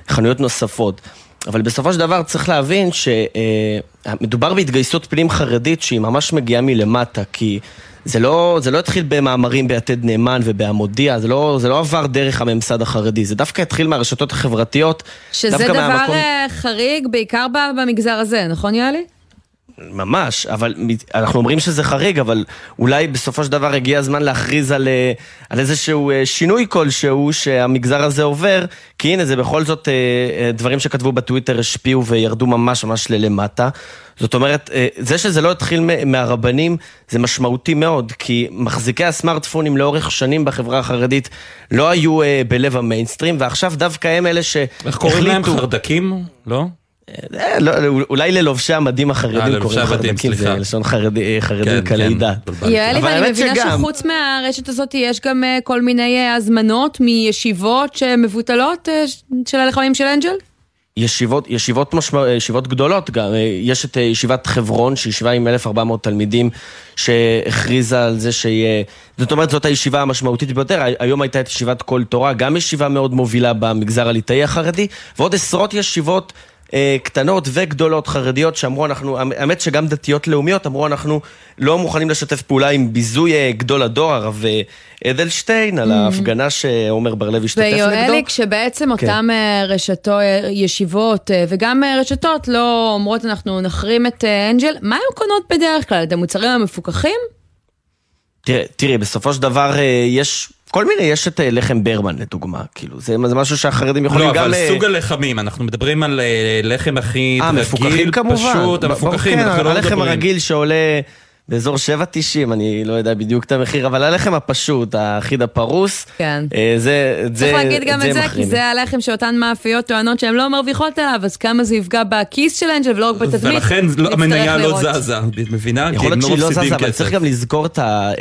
חנויות נוספות. אבל בסופו של דבר צריך להבין שמדובר בהתגייסות פנים חרדית שהיא ממש מגיעה מלמטה, כי זה לא, זה לא התחיל במאמרים ביתד נאמן ובהמודיע, זה לא, זה לא עבר דרך הממסד החרדי, זה דווקא התחיל מהרשתות החברתיות. שזה דבר מהמקום... חריג בעיקר במגזר הזה, נכון יאלי? ממש, אבל אנחנו אומרים שזה חריג, אבל אולי בסופו של דבר הגיע הזמן להכריז על, אה, על איזשהו אה, שינוי כלשהו שהמגזר הזה עובר, כי הנה זה בכל זאת אה, דברים שכתבו בטוויטר השפיעו וירדו ממש ממש ללמטה. זאת אומרת, זה שזה לא התחיל מהרבנים זה משמעותי מאוד, כי מחזיקי הסמארטפונים לאורך שנים בחברה החרדית לא היו בלב המיינסטרים, ועכשיו דווקא הם אלה שהחליטו... איך קוראים להם חרדקים? לא? אה, לא, אולי ללובשי המדים החרדים אה, קוראים חרדקים, זה לשון חרדי כן, קלי דת. יאלי, ואני מבינה שחוץ מהרשת הזאת יש גם אה, כל מיני הזמנות מישיבות שמבוטלות של הלחמים של אנג'ל? ישיבות, ישיבות, משמע, ישיבות גדולות גם, יש את ישיבת חברון, שהיא ישיבה עם 1,400 תלמידים, שהכריזה על זה שיהיה, זאת אומרת זאת הישיבה המשמעותית ביותר, היום הייתה את ישיבת כל תורה, גם ישיבה מאוד מובילה במגזר הליטאי החרדי, ועוד עשרות ישיבות אה, קטנות וגדולות חרדיות שאמרו אנחנו, האמת שגם דתיות לאומיות אמרו אנחנו לא מוכנים לשתף פעולה עם ביזוי אה, גדול הדור, הרב אה, אדלשטיין, על mm. ההפגנה שעומר בר-לב השתתף נגדו. ויואלי, כשבעצם כן. אותם רשתו, ישיבות וגם רשתות לא אומרות אנחנו נחרים את אנג'ל, מה הן קונות בדרך כלל? את המוצרים המפוקחים? תראי, בסופו של דבר יש כל מיני, יש את אה, לחם ברמן לדוגמה, כאילו, זה, זה משהו שהחרדים יכולים לא, גם... לא, אבל סוג הלחמים, אנחנו מדברים על אה, לחם הכי רגיל, פשוט, המפוקחים, כן, אנחנו לא מדברים. הלחם הרגיל שעולה... באזור 7.90, אני לא יודע בדיוק את המחיר, אבל הלחם הפשוט, האחיד הפרוס, כן. אה, זה, זה, צריך להגיד גם את זה, כי זה הלחם שאותן מאפיות טוענות שהן לא מרוויחות עליו, אז כמה זה יפגע בכיס של אנג'ל ולא רק בתדמית. ולכן המניה לא זזה, את מבינה? יכול להיות שהיא לא זזה, אבל צריך גם לזכור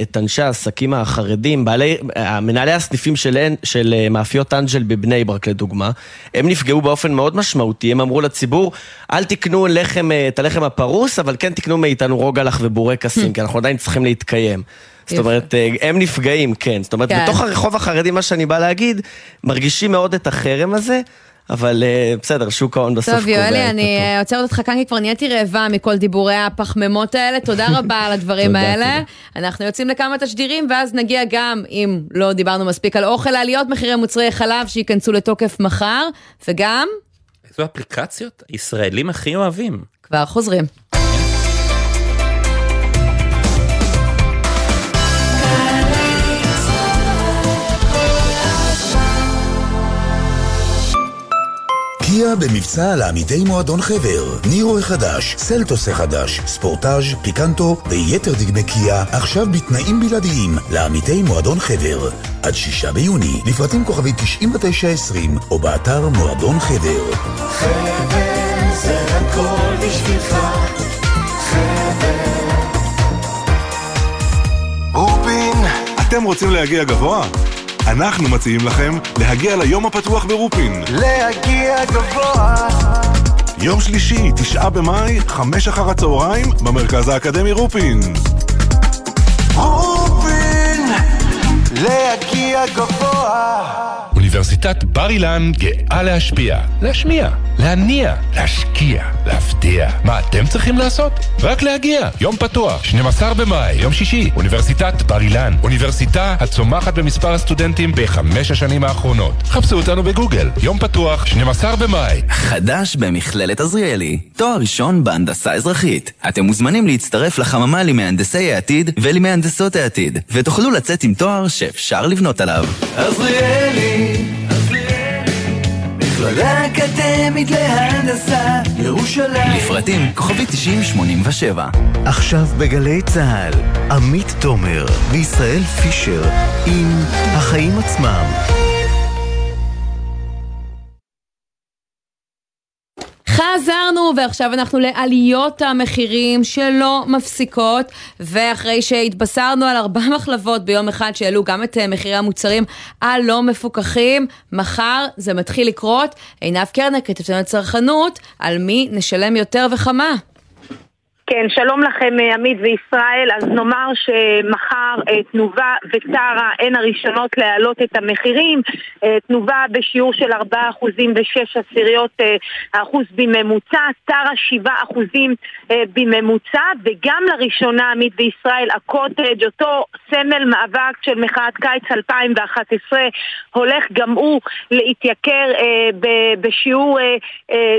את אנשי העסקים החרדים, בעלי, מנהלי הסניפים של, של אה, מאפיות אנג'ל בבני ברק לדוגמה, הם נפגעו באופן מאוד משמעותי, הם אמרו לציבור, אל תקנו לחם, אה, את הלחם הפרוס, אבל כן תקנו מאיתנו רוגלח ובורקס. נכנסים, כי אנחנו עדיין צריכים להתקיים. זאת אומרת, אה, הם נפגעים, כן. זאת אומרת, כן. בתוך הרחוב החרדי, מה שאני בא להגיד, מרגישים מאוד את החרם הזה. אבל אה, בסדר, שוק ההון בסוף קובע. טוב, יואלי, אני אה, עוצרת אותך כאן כי כבר נהייתי רעבה מכל דיבורי הפחמימות האלה. תודה רבה על הדברים האלה. אנחנו יוצאים לכמה תשדירים, ואז נגיע גם, אם לא דיברנו מספיק על אוכל, לעליות מחירי מוצרי חלב שייכנסו לתוקף מחר, וגם... איזו אפליקציות ישראלים הכי אוהבים. כבר חוזרים. קיה במבצע לעמיתי מועדון חבר. נירו החדש, סלטוס החדש, ספורטאז', פיקנטו ויתר דגמי קיה עכשיו בתנאים בלעדיים לעמיתי מועדון חבר. עד שישה ביוני, לפרטים כוכבי 9920 או באתר מועדון חבר. חבר זה הכל בשבילך, חבר. רופין, אתם רוצים להגיע גבוה? אנחנו מציעים לכם להגיע ליום הפתוח ברופין. להגיע גבוה. יום שלישי, תשעה במאי, חמש אחר הצהריים, במרכז האקדמי רופין. רופין, להגיע גבוה. אוניברסיטת בר אילן גאה להשפיע, להשמיע, להניע, להשקיע, להפתיע. מה אתם צריכים לעשות? רק להגיע. יום פתוח, 12 במאי, יום שישי, אוניברסיטת בר אילן. אוניברסיטה הצומחת במספר הסטודנטים בחמש השנים האחרונות. חפשו אותנו בגוגל. יום פתוח, 12 במאי. חדש במכללת עזריאלי, תואר ראשון בהנדסה אזרחית. אתם מוזמנים להצטרף לחממה למהנדסי העתיד ולמהנדסות העתיד, ותוכלו לצאת עם תואר שאפשר לבנות עליו. עזריאלי, מכללה אקדמית להנדסה, ירושלים. לפרטים כוכבי 9087. עכשיו בגלי צה"ל, עמית תומר וישראל פישר עם החיים עצמם. חזרנו, ועכשיו אנחנו לעליות המחירים שלא מפסיקות, ואחרי שהתבשרנו על ארבע מחלבות ביום אחד שהעלו גם את אה, מחירי המוצרים הלא מפוקחים, מחר זה מתחיל לקרות. עינב קרנר, כתבתנו צרכנות, על מי נשלם יותר וכמה. כן, שלום לכם אה, עמית וישראל. אז נאמר שמחר אה, תנובה וטרה הן הראשונות להעלות את המחירים. אה, תנובה בשיעור של 4% ו-6 עשיריות אחוז בממוצע, טרה 7% בממוצע, וגם לראשונה עמית וישראל, הקוטג', אותו סמל מאבק של מחאת קיץ 2011, הולך גם הוא להתייקר בשיעור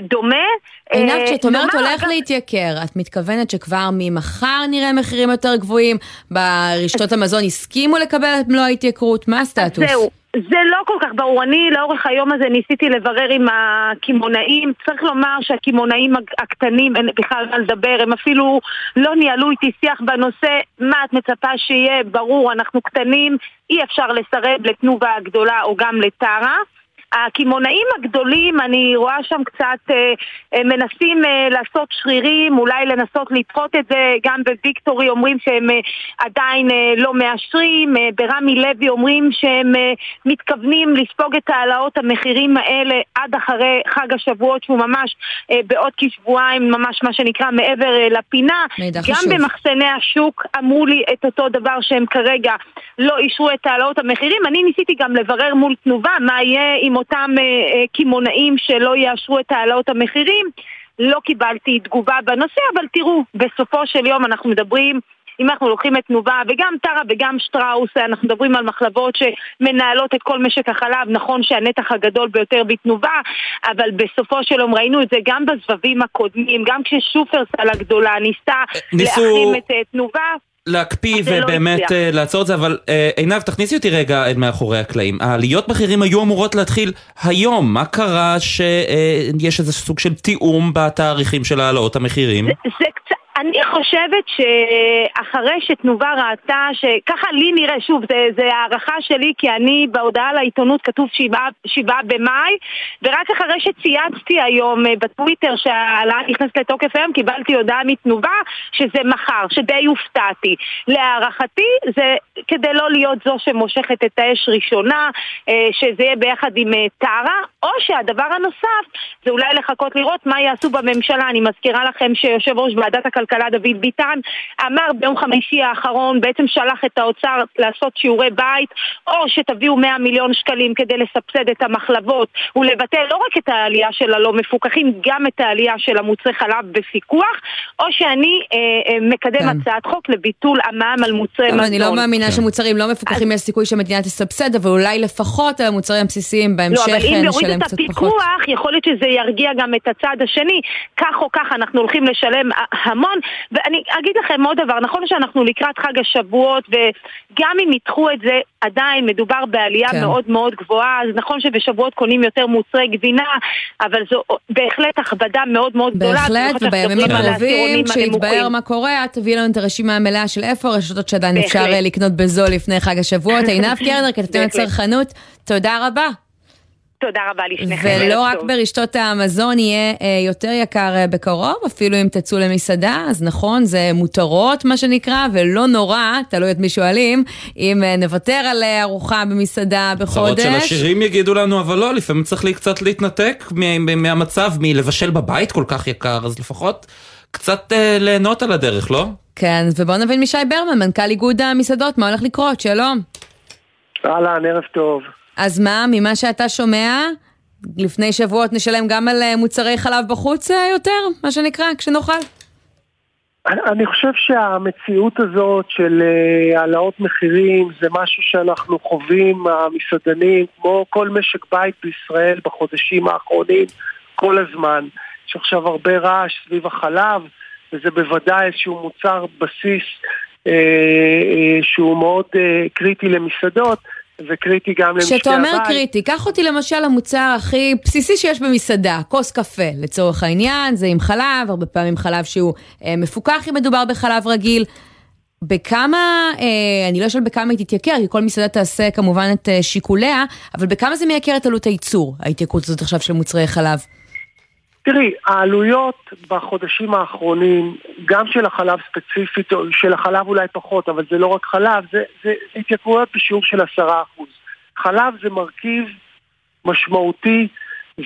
דומה. עינב, כשאת אומרת הולך להתייקר, את מתכוונת שכבר ממחר נראה מחירים יותר גבוהים? ברשתות המזון הסכימו לקבל את מלוא ההתייקרות? מה הסטטוס? זהו. זה לא כל כך ברור. אני לאורך היום הזה ניסיתי לברר עם הקמעונאים. צריך לומר שהקמעונאים הקטנים, אין בכלל מה לדבר, הם אפילו לא ניהלו איתי שיח בנושא. מה את מצפה שיהיה? ברור, אנחנו קטנים, אי אפשר לסרב לתנובה הגדולה או גם לטרה. הקמעונאים הגדולים, אני רואה שם קצת אה, אה, מנסים אה, לעשות שרירים, אולי לנסות לדחות את זה, גם בוויקטורי אומרים שהם אה, עדיין אה, לא מאשרים, אה, ברמי לוי אומרים שהם אה, מתכוונים לספוג את העלאות המחירים האלה עד אחרי חג השבועות שהוא ממש אה, בעוד כשבועיים, ממש מה שנקרא מעבר אה, לפינה. מידע גם חשוב. במחסני השוק אמרו לי את אותו דבר שהם כרגע לא אישרו את העלאות המחירים. אני ניסיתי גם לברר מול תנובה מה יהיה עם אותם אה, אה, קמעונאים שלא יאשרו את העלאות המחירים. לא קיבלתי תגובה בנושא, אבל תראו, בסופו של יום אנחנו מדברים אם אנחנו לוקחים את תנובה וגם טרה וגם שטראוס, אנחנו מדברים על מחלבות שמנהלות את כל משק החלב, נכון שהנתח הגדול ביותר בתנובה, אבל בסופו של יום ראינו את זה גם בסבבים הקודמים, גם כששופרסל הגדולה ניסתה ניסו- להחרים את אה, תנובה. להקפיא זה לא ובאמת. אה, לעצור את זה, אבל אה, עינב, תכניסי אותי רגע אל מאחורי הקלעים. העליות מחירים היו אמורות להתחיל היום, מה קרה שיש איזה סוג של תיאום בתאריכים של העלאות המחירים? זה קצת... אני חושבת שאחרי שתנובה ראתה, שככה לי נראה, שוב, זה, זה הערכה שלי, כי אני בהודעה לעיתונות כתוב שבעה, שבעה במאי, ורק אחרי שצייצתי היום אה, בטוויטר שההעלאה נכנסת לתוקף היום, קיבלתי הודעה מתנובה שזה מחר, שדי הופתעתי. להערכתי זה כדי לא להיות זו שמושכת את האש ראשונה, אה, שזה יהיה ביחד עם אה, טרה, או שהדבר הנוסף זה אולי לחכות לראות מה יעשו בממשלה. אני מזכירה לכם שיושב ראש ועדת הכלכלה דוד ביטן אמר ביום חמישי האחרון, בעצם שלח את האוצר לעשות שיעורי בית, או שתביאו 100 מיליון שקלים כדי לסבסד את המחלבות ולבטל לא רק את העלייה של הלא מפוקחים, גם את העלייה של המוצרי חלב בפיקוח, או שאני אה, אה, מקדם כן. הצעת חוק לביטול המע"מ על מוצרי אבל מזון. אני לא מאמינה שמוצרים לא מפוקחים יש סיכוי שהמדינה תסבסד, אבל אולי לפחות על המוצרים הבסיסיים בהמשך לא, אבל אם אה, נשלם את קצת פחות. הפיקוח, יכול להיות שזה ירגיע גם את הצד השני. כך או כך אנחנו הולכים לשלם המון. ואני אגיד לכם עוד דבר, נכון שאנחנו לקראת חג השבועות, וגם אם ידחו את זה, עדיין מדובר בעלייה כן. מאוד מאוד גבוהה, אז נכון שבשבועות קונים יותר מוצרי גבינה, אבל זו בהחלט הכבדה מאוד מאוד גדולה. בהחלט, במיוחד שאנחנו ובימים על הקרובים, כשיתבהר. מה קורה, את תביאי לנו את הרשימה המלאה של איפה הרשתות שעדיין בהחלט. אפשר אה, לקנות בזול לפני חג השבועות. עינב קרנר, בהחלט. הצרכנות, תודה רבה. תודה רבה לשניכם. ולא רק טוב. ברשתות המזון יהיה אה, יותר יקר אה, בקרוב, אפילו אם תצאו למסעדה, אז נכון, זה מותרות מה שנקרא, ולא נורא, תלוי את מי שואלים, אם אה, נוותר על ארוחה במסעדה צרות של בחודש. השירים יגידו לנו, אבל לא, לפעמים צריך לי קצת להתנתק מהמצב, מלבשל בבית כל כך יקר, אז לפחות קצת אה, ליהנות על הדרך, לא? כן, ובואו נבין משי ברמן, מנכ"ל איגוד המסעדות, מה הולך לקרות, שלום. אהלן, ערב טוב. אז מה, ממה שאתה שומע, לפני שבועות נשלם גם על אה, מוצרי חלב בחוץ אה, יותר, מה שנקרא, כשנאכל? אני, חושב שהמציאות הזאת של אה, העלאות מחירים זה משהו שאנחנו חווים, המסעדנים, כמו כל משק בית בישראל בחודשים האחרונים, כל הזמן. יש עכשיו הרבה רעש סביב החלב, וזה בוודאי איזשהו מוצר בסיס אה, אה, שהוא מאוד אה, קריטי למסעדות. וקריטי גם למשקי הבית. כשאתה אומר קריטי, קח אותי למשל למוצר הכי בסיסי שיש במסעדה, כוס קפה לצורך העניין, זה עם חלב, הרבה פעמים חלב שהוא אה, מפוקח אם מדובר בחלב רגיל. בכמה, אה, אני לא אשאל בכמה היא תתייקר, כי כל מסעדה תעשה כמובן את אה, שיקוליה, אבל בכמה זה מייקר את עלות הייצור, ההתייקרות הזאת עכשיו של מוצרי חלב? תראי, העלויות בחודשים האחרונים, גם של החלב ספציפית, או של החלב אולי פחות, אבל זה לא רק חלב, זה, זה התייקרויות בשיעור של עשרה אחוז. חלב זה מרכיב משמעותי,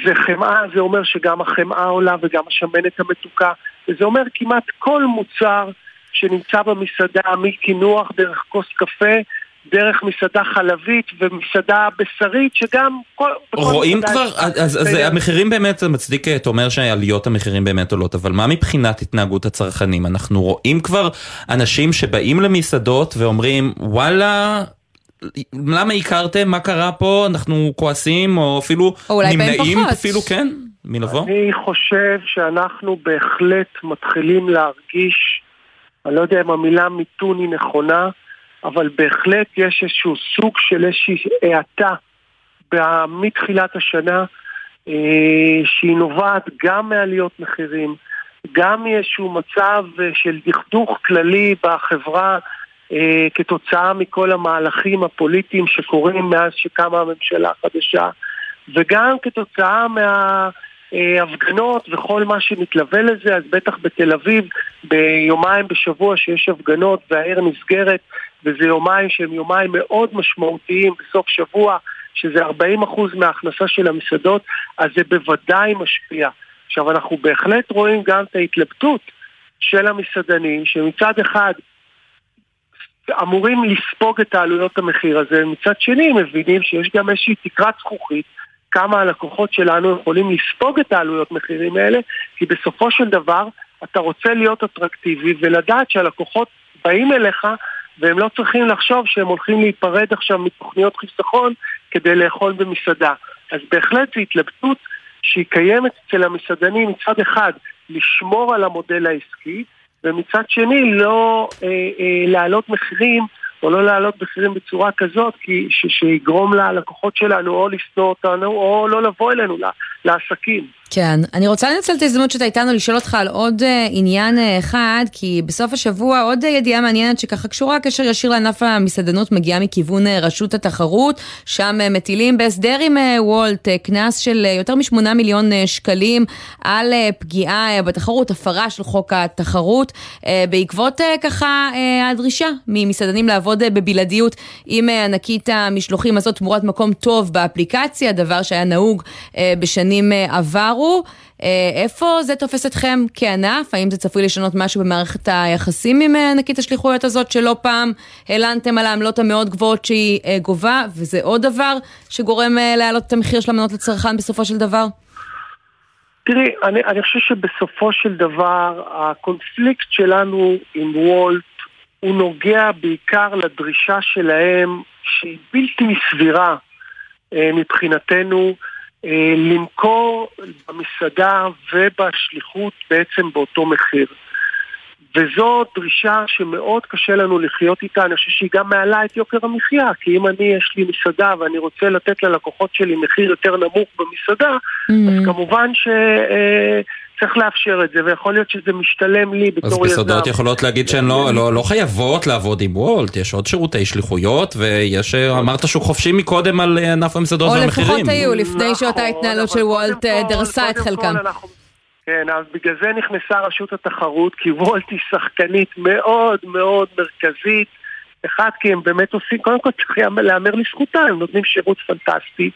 וחמאה זה אומר שגם החמאה עולה וגם השמנת המתוקה, וזה אומר כמעט כל מוצר שנמצא במסעדה, מקינוח דרך כוס קפה, דרך מסעדה חלבית ומסעדה בשרית, שגם... כל, רואים כבר, אז, אז המחירים באמת, זה מצדיק, אתה אומר שעליות המחירים באמת עולות, אבל מה מבחינת התנהגות הצרכנים? אנחנו רואים כבר אנשים שבאים למסעדות ואומרים, וואלה... למה הכרתם? מה קרה פה? אנחנו כועסים או אפילו או נמנעים אפילו, כן? מלבוא? אני חושב שאנחנו בהחלט מתחילים להרגיש, אני לא יודע אם המילה מיתון היא נכונה, אבל בהחלט יש איזשהו סוג של איזושהי האטה מתחילת השנה אה, שהיא נובעת גם מעליות מחירים, גם מאיזשהו מצב אה, של דכדוך כללי בחברה אה, כתוצאה מכל המהלכים הפוליטיים שקורים מאז שקמה הממשלה החדשה וגם כתוצאה מה... הפגנות וכל מה שמתלווה לזה, אז בטח בתל אביב ביומיים בשבוע שיש הפגנות והעיר נסגרת וזה יומיים שהם יומיים מאוד משמעותיים בסוף שבוע, שזה 40% מההכנסה של המסעדות, אז זה בוודאי משפיע. עכשיו אנחנו בהחלט רואים גם את ההתלבטות של המסעדנים, שמצד אחד אמורים לספוג את העלויות המחיר הזה, מצד שני מבינים שיש גם איזושהי תקרת זכוכית כמה הלקוחות שלנו יכולים לספוג את העלויות מחירים האלה, כי בסופו של דבר אתה רוצה להיות אטרקטיבי ולדעת שהלקוחות באים אליך והם לא צריכים לחשוב שהם הולכים להיפרד עכשיו מתוכניות חיסכון כדי לאכול במסעדה. אז בהחלט זו התלבטות שהיא קיימת אצל המסעדנים מצד אחד לשמור על המודל העסקי ומצד שני לא אה, אה, להעלות מחירים או לא להעלות מחירים בצורה כזאת כי, ש, שיגרום ללקוחות שלנו או לשנוא אותנו או לא לבוא אלינו לעסקים. כן, אני רוצה לנצל את ההזדמנות שאתה איתנו לשאול אותך על עוד uh, עניין uh, אחד, כי בסוף השבוע עוד uh, ידיעה מעניינת שככה קשורה קשר ישיר לענף המסעדנות מגיעה מכיוון רשות התחרות, שם מטילים בהסדר עם וולט קנס של יותר משמונה מיליון שקלים על פגיעה בתחרות, הפרה של חוק התחרות, בעקבות ככה הדרישה ממסעדנים לעבוד בבלעדיות עם ענקית המשלוחים הזאת תמורת מקום טוב באפליקציה, דבר שהיה נהוג בשנים uh, עבר. תארו אה, איפה זה תופס אתכם כענף? האם זה צפוי לשנות משהו במערכת היחסים עם אה, ענקית השליחויות הזאת, שלא פעם הלנתם על העמלות המאוד גבוהות שהיא אה, גובה, וזה עוד דבר שגורם להעלות את המחיר של המנות לצרכן בסופו של דבר? תראי, אני, אני חושב שבסופו של דבר הקונפליקט שלנו עם וולט הוא נוגע בעיקר לדרישה שלהם שהיא בלתי סבירה מבחינתנו אה, למכור במסעדה ובשליחות בעצם באותו מחיר. וזו דרישה שמאוד קשה לנו לחיות איתה, אני חושב שהיא גם מעלה את יוקר המחיה, כי אם אני, יש לי מסעדה ואני רוצה לתת ללקוחות שלי מחיר יותר נמוך במסעדה, mm-hmm. אז כמובן ש... אה, צריך לאפשר את זה, ויכול להיות שזה משתלם לי בתור יזם. אז מסעדות יכולות להגיד שהן לא, לא, לא חייבות לעבוד עם וולט, יש עוד שירותי שליחויות, ויש, אמרת שהוא חופשי מקודם על ענף המסעדות והמחירים. או לפחות היו, לפני שאותה התנהלות של וולט אה, דרסה את חלקם. כן, אז בגלל זה נכנסה רשות התחרות, כי וולט היא שחקנית מאוד מאוד מרכזית. אחד, כי הם באמת עושים, קודם כל צריך להמר לזכותם, הם נותנים שירות פנטסטי.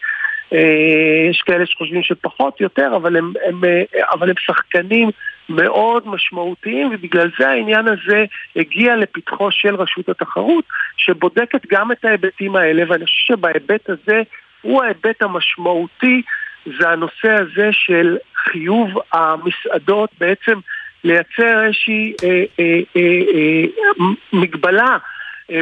אה, יש כאלה שחושבים שפחות, יותר, אבל הם, הם, אה, אבל הם שחקנים מאוד משמעותיים, ובגלל זה העניין הזה הגיע לפתחו של רשות התחרות, שבודקת גם את ההיבטים האלה, ואני חושב שבהיבט הזה הוא ההיבט המשמעותי, זה הנושא הזה של חיוב המסעדות בעצם לייצר איזושהי אה, אה, אה, אה, מגבלה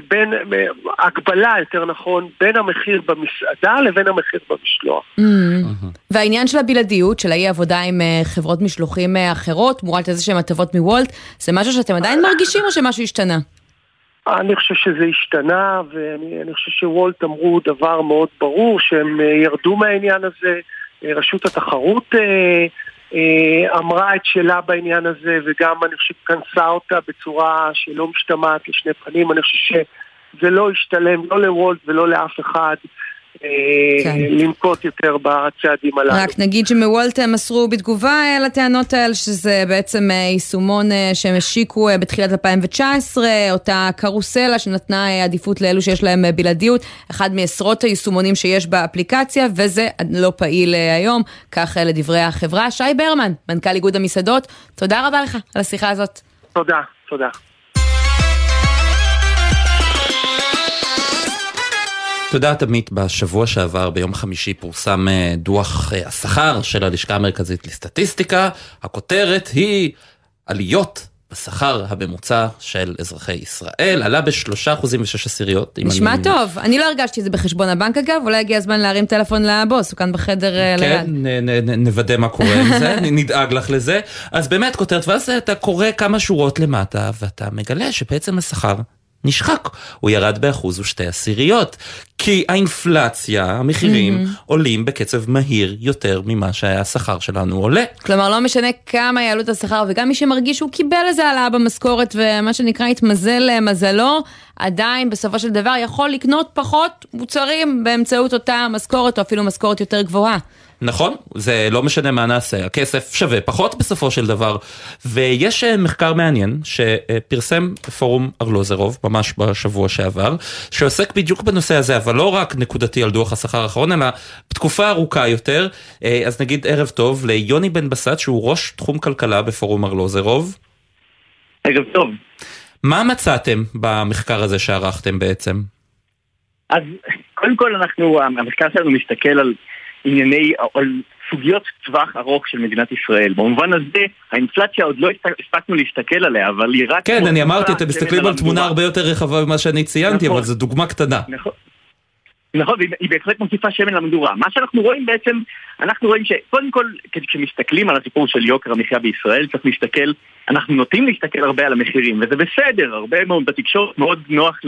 בין, אה, הגבלה יותר נכון, בין המחיר במסעדה לבין המחיר במשלוח. Mm. והעניין של הבלעדיות, של האי עבודה עם אה, חברות משלוחים אה, אחרות, תמורת איזה שהן הטבות מוולט, זה משהו שאתם עדיין מרגישים או שמשהו השתנה? אני חושב שזה השתנה, ואני חושב שוולט אמרו דבר מאוד ברור, שהם אה, ירדו מהעניין הזה. אה, רשות התחרות אה, אה, אמרה את שלה בעניין הזה, וגם אני חושב כנסה אותה בצורה שלא משתמעת לשני פנים. אני חושב שזה לא השתלם לא לוולט ולא לאף אחד. אה, כן. לנקוט יותר בצעדים הללו. רק נגיד שמוולט הם מסרו בתגובה אה, לטענות האלה שזה בעצם אה, יישומון שהם השיקו בתחילת 2019, אותה קרוסלה שנתנה עדיפות לאלו שיש להם בלעדיות, אחד מעשרות היישומונים שיש באפליקציה, וזה לא פעיל היום, כך לדברי החברה. שי ברמן, מנכ"ל איגוד המסעדות, תודה רבה לך על השיחה הזאת. תודה, תודה. יודעת, עמית, בשבוע שעבר, ביום חמישי, פורסם אה, דוח אה, השכר של הלשכה המרכזית לסטטיסטיקה. הכותרת היא עליות בשכר הממוצע של אזרחי ישראל, עלה בשלושה אחוזים ושש עשיריות. נשמע אני- טוב, אני לא הרגשתי את זה בחשבון הבנק אגב, אולי הגיע הזמן להרים טלפון לבוס, הוא כאן בחדר אה, כן, ליד. נ- נוודא מה קורה עם זה, נדאג לך לזה. אז באמת כותרת, ואז אתה קורא כמה שורות למטה, ואתה מגלה שבעצם השכר נשחק. הוא ירד באחוז ושתי עשיריות. כי האינפלציה, המחירים, מהמם. עולים בקצב מהיר יותר ממה שהשכר שלנו עולה. כלומר, לא משנה כמה יעלו את השכר, וגם מי שמרגיש שהוא קיבל איזה העלאה במשכורת, ומה שנקרא התמזל אה, מזלו, עדיין בסופו של דבר יכול לקנות פחות מוצרים באמצעות אותה משכורת, או אפילו משכורת יותר גבוהה. נכון, זה לא משנה מה נעשה, הכסף שווה פחות בסופו של דבר. ויש אה, מחקר מעניין שפרסם פורום ארלוזרוב ממש בשבוע שעבר, שעוסק בדיוק בנושא הזה, אבל לא רק נקודתי על דוח השכר האחרון, אלא בתקופה ארוכה יותר. אה, אז נגיד ערב טוב ליוני בן בסט, שהוא ראש תחום כלכלה בפורום ארלוזרוב. ערב טוב. מה מצאתם במחקר הזה שערכתם בעצם? אז קודם כל אנחנו, המחקר שלנו מסתכל על ענייני, על סוגיות טווח ארוך של מדינת ישראל. במובן הזה, האינפלציה עוד לא הספ- הספקנו להסתכל עליה, אבל היא רק... כן, אני אמרתי, אתם מסתכלים על תמונה. הרבה יותר רחבה ממה שאני ציינתי, נכון. אבל זו דוגמה קטנה. נכון. נכון, והיא היא בהחלט מוסיפה שמן למדורה. מה שאנחנו רואים בעצם, אנחנו רואים שקודם כל, כשמסתכלים על הסיפור של יוקר המחיה בישראל, צריך להסתכל, אנחנו נוטים להסתכל הרבה על המחירים, וזה בסדר, הרבה מאוד, בתקשורת מאוד נוח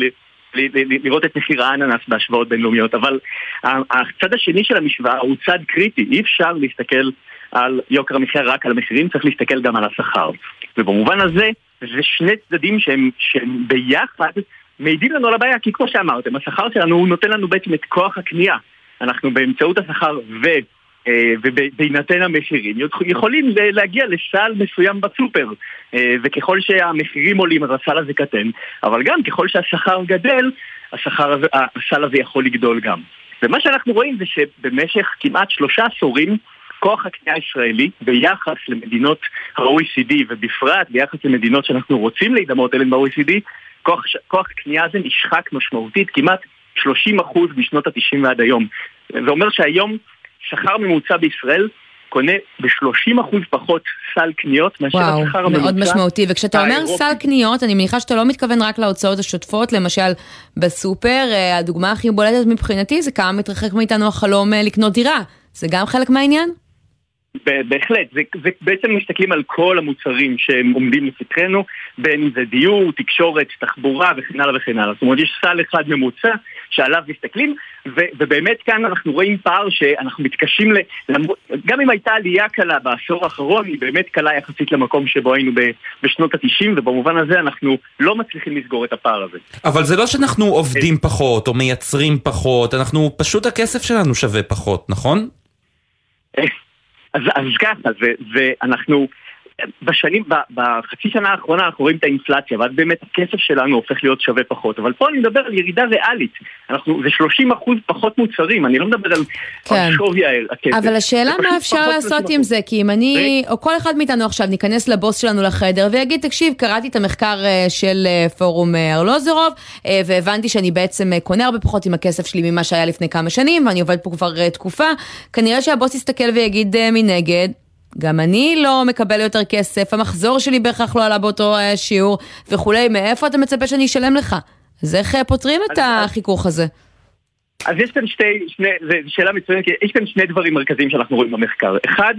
לראות את מחיר האננס בהשוואות בינלאומיות, אבל הצד השני של המשוואה הוא צד קריטי, אי אפשר להסתכל על יוקר המחיה רק על המחירים, צריך להסתכל גם על השכר. ובמובן הזה, זה שני צדדים שהם, שהם ביחד מעידים לנו על הבעיה, כי כמו שאמרתם, השכר שלנו הוא נותן לנו בעצם את כוח הקנייה. אנחנו באמצעות השכר ו... אה, ובהינתן המחירים יכולים להגיע לסל מסוים בסופר. אה, וככל שהמחירים עולים אז הסל הזה קטן. אבל גם ככל שהשכר גדל השכר הסל הזה יכול לגדול גם. ומה שאנחנו רואים זה שבמשך כמעט שלושה עשורים כוח הקנייה הישראלי ביחס למדינות ה-OECD ובפרט ביחס למדינות שאנחנו רוצים להידמות אליהן ב-OECD כוח, כוח הקנייה הזה נשחק משמעותית כמעט 30% משנות ה-90 ועד היום. זה אומר שהיום שכר ממוצע בישראל קונה ב-30% פחות סל קניות מאשר וואו, השכר הממוצע. מאוד משמעותי. וכשאתה אומר האירופי. סל קניות, אני מניחה שאתה לא מתכוון רק להוצאות השוטפות, למשל בסופר, אה, הדוגמה הכי בולטת מבחינתי זה כמה מתרחק מאיתנו החלום אה, לקנות דירה. זה גם חלק מהעניין? בהחלט, זה, זה בעצם מסתכלים על כל המוצרים שהם עומדים לפתחנו, בין אם זה דיור, תקשורת, תחבורה וכן הלאה וכן הלאה. זאת אומרת, יש סל אחד ממוצע שעליו מסתכלים, ו- ובאמת כאן אנחנו רואים פער שאנחנו מתקשים, ל- גם אם הייתה עלייה קלה בעשור האחרון, היא באמת קלה יחסית למקום שבו היינו ב- בשנות ה-90, ובמובן הזה אנחנו לא מצליחים לסגור את הפער הזה. אבל זה לא שאנחנו עובדים פחות או מייצרים פחות, אנחנו פשוט הכסף שלנו שווה פחות, נכון? אז, אז ככה, ואנחנו, בשנים, בחצי שנה האחרונה אנחנו רואים את האינפלציה, ואז באמת הכסף שלנו הופך להיות שווה פחות. אבל פה אני מדבר על ירידה ריאלית. אנחנו, זה 30 אחוז פחות מוצרים, אני לא מדבר על, כן. על שווי הכסף. אבל השאלה מה אפשר לעשות 30%. עם זה, כי אם אני, או כל אחד מאיתנו עכשיו ניכנס לבוס שלנו לחדר ויגיד, תקשיב, קראתי את המחקר אה, של אה, פורום אה, ארלוזורוב, אה, והבנתי שאני בעצם קונה הרבה פחות עם הכסף שלי ממה שהיה לפני כמה שנים, ואני עובד פה כבר תקופה, כנראה שהבוס יסתכל ויגיד מנגד, גם אני לא מקבל יותר כסף, המחזור שלי בהכרח לא עלה באותו אה, שיעור וכולי, מאיפה אתה מצפה שאני אשלם לך? אז איך אה, פותרים את החיכוך הזה? אז יש כאן שתי, שני, זו שאלה מצוינת, כי יש כאן שני דברים מרכזיים שאנחנו רואים במחקר. אחד,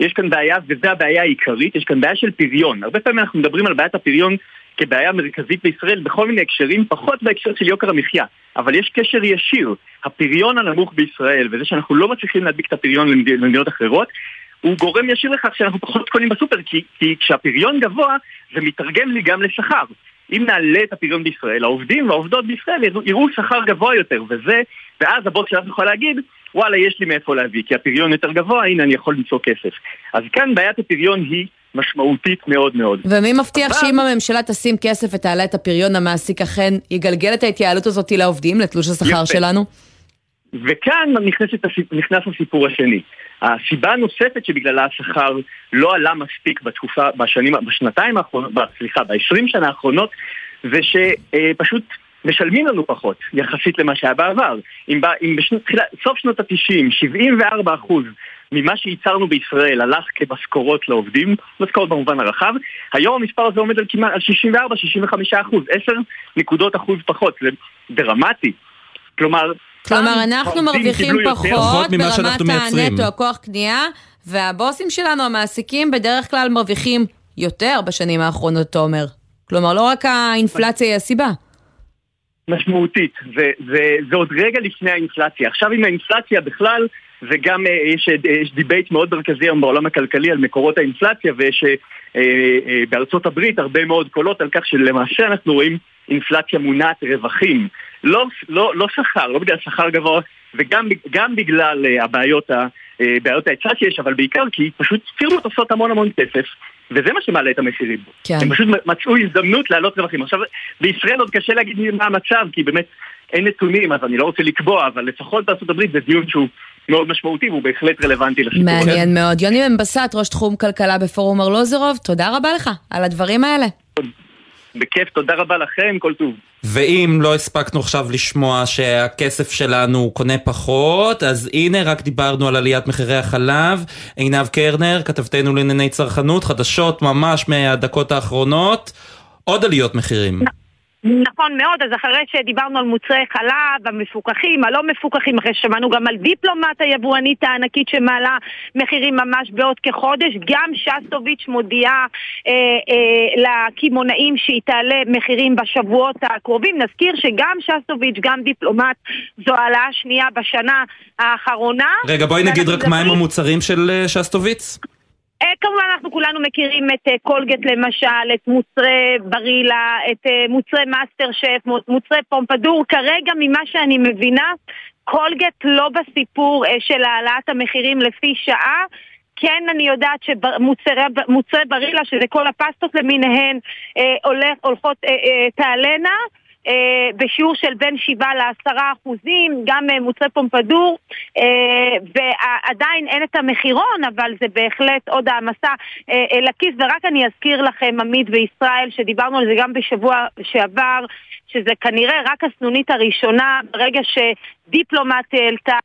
יש כאן בעיה, וזו הבעיה העיקרית, יש כאן בעיה של פריון. הרבה פעמים אנחנו מדברים על בעיית הפריון כבעיה מרכזית בישראל בכל מיני הקשרים, פחות בהקשר של יוקר המחיה. אבל יש קשר ישיר. הפריון הנמוך בישראל, וזה שאנחנו לא מצליחים להדביק את הפריון למד- למדינות אחרות, הוא גורם ישיר לכך שאנחנו פחות קונים בסופר, כי, כי כשהפריון גבוה, זה מתרגם לי גם לשכר. אם נעלה את הפריון בישראל, העובדים והעובדות בישראל יראו, יראו שכר גבוה יותר, וזה, ואז הבוס שלנו יכול להגיד, וואלה, יש לי מאיפה להביא, כי הפריון יותר גבוה, הנה אני יכול למצוא כסף. אז כאן בעיית הפריון היא משמעותית מאוד מאוד. ומי מבטיח אבל- שאם הממשלה תשים כסף ותעלה את הפריון, המעסיק אכן יגלגל את ההתייעלות הזאת לעובדים, לתלוש השכר יפה. שלנו? וכאן הסיפ- נכנס הסיפור השני. הסיבה הנוספת שבגללה השכר לא עלה מספיק בתקופה, בשנים, בשנתיים האחרונות, סליחה, ב-20 שנה האחרונות, זה שפשוט משלמים לנו פחות יחסית למה שהיה בעבר. אם, בא, אם בשנות, שנות ה-90, 74 אחוז ממה שייצרנו בישראל הלך כמשכורות לעובדים, משכורות במובן הרחב, היום המספר הזה עומד על כמעט על 64-65 אחוז, 10 נקודות אחוז פחות, זה דרמטי. כלומר, כלומר, אנחנו מרוויחים. פחות ברמת הנטו, הכוח קנייה, והבוסים שלנו, המעסיקים, בדרך כלל מרוויחים יותר בשנים האחרונות, אתה אומר. כלומר, לא רק האינפלציה היא הסיבה. משמעותית, זה, זה, זה עוד רגע לפני האינפלציה. עכשיו עם האינפלציה בכלל, וגם אה, יש, אה, יש debate מאוד מרכזי היום בעולם הכלכלי על מקורות האינפלציה, ויש אה, אה, בארצות הברית הרבה מאוד קולות על כך שלמעשה אנחנו רואים אינפלציה מונעת רווחים. לא, לא, לא שכר, לא בגלל שכר גבוה, וגם גם בגלל אה, הבעיות, אה, בעיות ההיצע שיש, אבל בעיקר כי פשוט פירמות עושות המון המון כסף. וזה מה שמעלה את המחירים. כן. הם פשוט מצאו הזדמנות להעלות רווחים. עכשיו, בישראל עוד קשה להגיד מה המצב, כי באמת אין נתונים, אז אני לא רוצה לקבוע, אבל לפחות בארצות הברית זה דיון שהוא מאוד משמעותי והוא בהחלט רלוונטי לסיפור. מעניין מאוד. יוני בן בסט, ראש תחום כלכלה בפורום ארלוזרוב, תודה רבה לך על הדברים האלה. בכיף, תודה רבה לכם, כל טוב. ואם לא הספקנו עכשיו לשמוע שהכסף שלנו קונה פחות, אז הנה רק דיברנו על עליית מחירי החלב. עינב קרנר, כתבתנו לענייני צרכנות, חדשות ממש מהדקות האחרונות, עוד עליות מחירים. נכון מאוד, אז אחרי שדיברנו על מוצרי חלב, המפוקחים, הלא מפוקחים, אחרי ששמענו גם על דיפלומט היבואנית הענקית שמעלה מחירים ממש בעוד כחודש, גם שסטוביץ' מודיעה אה, אה, לקמעונאים שהיא תעלה מחירים בשבועות הקרובים. נזכיר שגם שסטוביץ', גם דיפלומט, זו העלאה שנייה בשנה האחרונה. רגע, בואי נגיד רק מהם המוצרים של אה, שסטוביץ. אה, כמובן אנחנו כולנו מכירים את אה, קולגט למשל, את מוצרי ברילה, את אה, מוצרי מאסטר שף, מו- מוצרי פומפדור. כרגע ממה שאני מבינה, קולגט לא בסיפור של העלאת המחירים לפי שעה. כן, אני יודעת שמוצרי ברילה, שזה כל הפסטות למיניהן, הולכות, תעלנה. אה, בשיעור של בין 7 ל-10 אחוזים, גם אה, מוצרי פומפדור, אה, ועדיין אין את המחירון, אבל זה בהחלט עוד העמסה לכיס. ורק אני אזכיר לכם, עמית וישראל, שדיברנו על זה גם בשבוע שעבר, שזה כנראה רק הסנונית הראשונה, ברגע שדיפלומט העלתה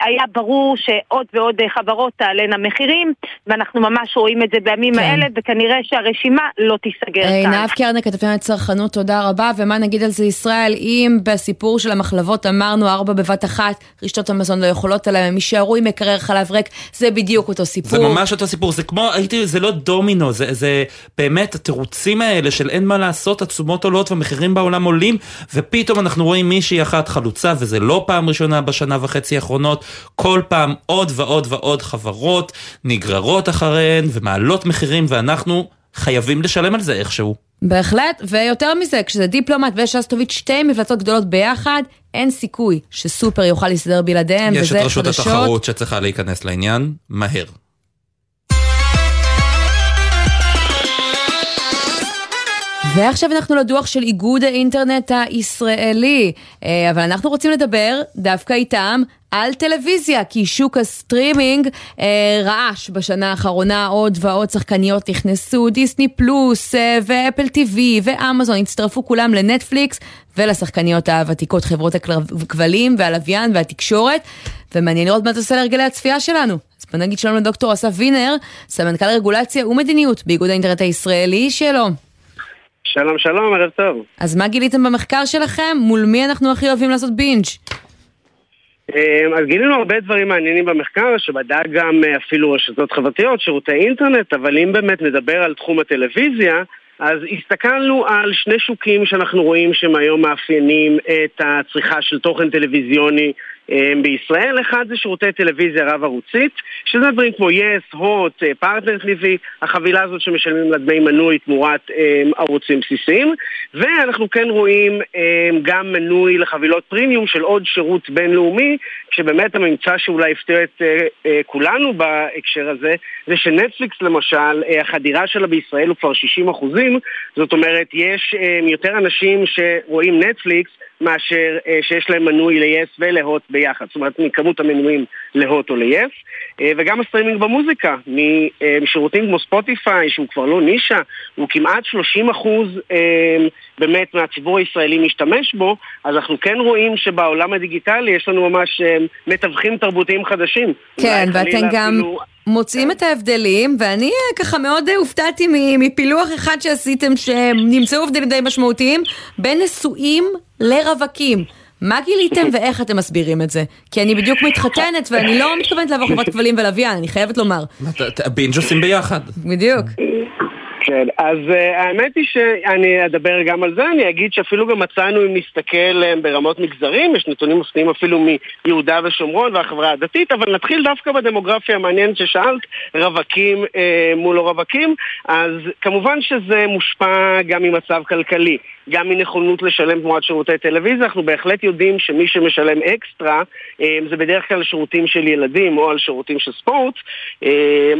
היה ברור שעוד ועוד אה, חברות תעלנה מחירים, ואנחנו ממש רואים את זה בימים כן. האלה, וכנראה שהרשימה לא תיסגר כאן. עינב קרנר, כתבתנו צרכנות, תודה רבה. ומה נגיד על זה ישראל, אם בסיפור של המחלבות אמרנו ארבע בבת אחת, רשתות המזון לא יכולות עליהם, הם יישארו עם מקרר חלב ריק, זה בדיוק אותו סיפור. זה ממש אותו סיפור, זה כמו, הייתי, זה לא דומינו, זה, זה באמת התירוצים האלה של אין מה לעשות, התשומות עולות והמחירים בעולם עולים, ופתאום אנחנו רואים מישהי אחת חלוצה, וזה לא פעם ראשונה בשנה וחצי האחרונות, כל פעם עוד ועוד ועוד חברות נגררות אחריהן ומעלות מחירים, ואנחנו חייבים לשלם על זה איכשהו. בהחלט, ויותר מזה, כשזה דיפלומט ושסטוביץ', שתי מפלצות גדולות ביחד, אין סיכוי שסופר יוכל להסתדר בלעדיהם, יש וזה את רשות חדשות. התחרות שצריכה להיכנס לעניין, מהר. ועכשיו אנחנו לדוח של איגוד האינטרנט הישראלי, אה, אבל אנחנו רוצים לדבר דווקא איתם על טלוויזיה, כי שוק הסטרימינג אה, רעש בשנה האחרונה, עוד ועוד שחקניות נכנסו, דיסני פלוס אה, ואפל טיווי ואמזון. הצטרפו כולם לנטפליקס ולשחקניות הוותיקות חברות הכבלים והלוויין והתקשורת, ומעניין לראות מה זה עושה להרגלי הצפייה שלנו. אז בוא נגיד שלום לדוקטור אסף וינר, סמנכ"ל רגולציה ומדיניות באיגוד האינטרנט הישראלי, שלום. שלום שלום, ערב טוב. אז מה גיליתם במחקר שלכם? מול מי אנחנו הכי אוהבים לעשות בינג'? אמ, אז גילינו הרבה דברים מעניינים במחקר, שבדק גם אה, אפילו רשתות חברתיות, שירותי אינטרנט, אבל אם באמת נדבר על תחום הטלוויזיה, אז הסתכלנו על שני שוקים שאנחנו רואים שהם היום מאפיינים את הצריכה של תוכן טלוויזיוני בישראל. אחד זה שירותי טלוויזיה רב-ערוצית, שזה דברים כמו יס, הוט, פרטנר TV, החבילה הזאת שמשלמים לה דמי מנוי תמורת אמ, ערוצים בסיסיים. ואנחנו כן רואים אמ, גם מנוי לחבילות פרימיום של עוד שירות בינלאומי, כשבאמת הממצא שאולי הפתיע את אה, אה, כולנו בהקשר הזה, זה שנטפליקס למשל, אה, החדירה שלה בישראל הוא כבר 60 אחוזים, זאת אומרת, יש יותר אנשים שרואים נטפליקס מאשר אה, שיש להם מנוי ל-yes ולהוט ביחד, זאת אומרת מכמות המנויים להוט או ל-yes וגם הסטרימינג במוזיקה, אה, משירותים כמו ספוטיפיי שהוא כבר לא נישה, הוא כמעט 30 אחוז אה, באמת מהציבור הישראלי משתמש בו, אז אנחנו כן רואים שבעולם הדיגיטלי יש לנו ממש אה, מתווכים תרבותיים חדשים. כן, ואתם גם... אפילו... מוצאים את ההבדלים, ואני אה, ככה מאוד אה, הופתעתי מפילוח אחד שעשיתם, שנמצאו הבדלים די משמעותיים, בין נשואים לרווקים. מה גיליתם ואיך אתם מסבירים את זה? כי אני בדיוק מתחתנת ואני לא מתכוונת לעבור חברת כבלים ולוויין, אני חייבת לומר. בינג' עושים ביחד. בדיוק. כן, אז uh, האמת היא שאני אדבר גם על זה, אני אגיד שאפילו גם מצאנו, אם נסתכל um, ברמות מגזרים, יש נתונים מפתיעים אפילו מיהודה ושומרון והחברה הדתית, אבל נתחיל דווקא בדמוגרפיה המעניינת ששאלת, רווקים uh, מול לא רווקים, אז כמובן שזה מושפע גם ממצב כלכלי. גם מנכונות לשלם תמורת שירותי טלוויזיה, אנחנו בהחלט יודעים שמי שמשלם אקסטרה זה בדרך כלל שירותים של ילדים או על שירותים של ספורט,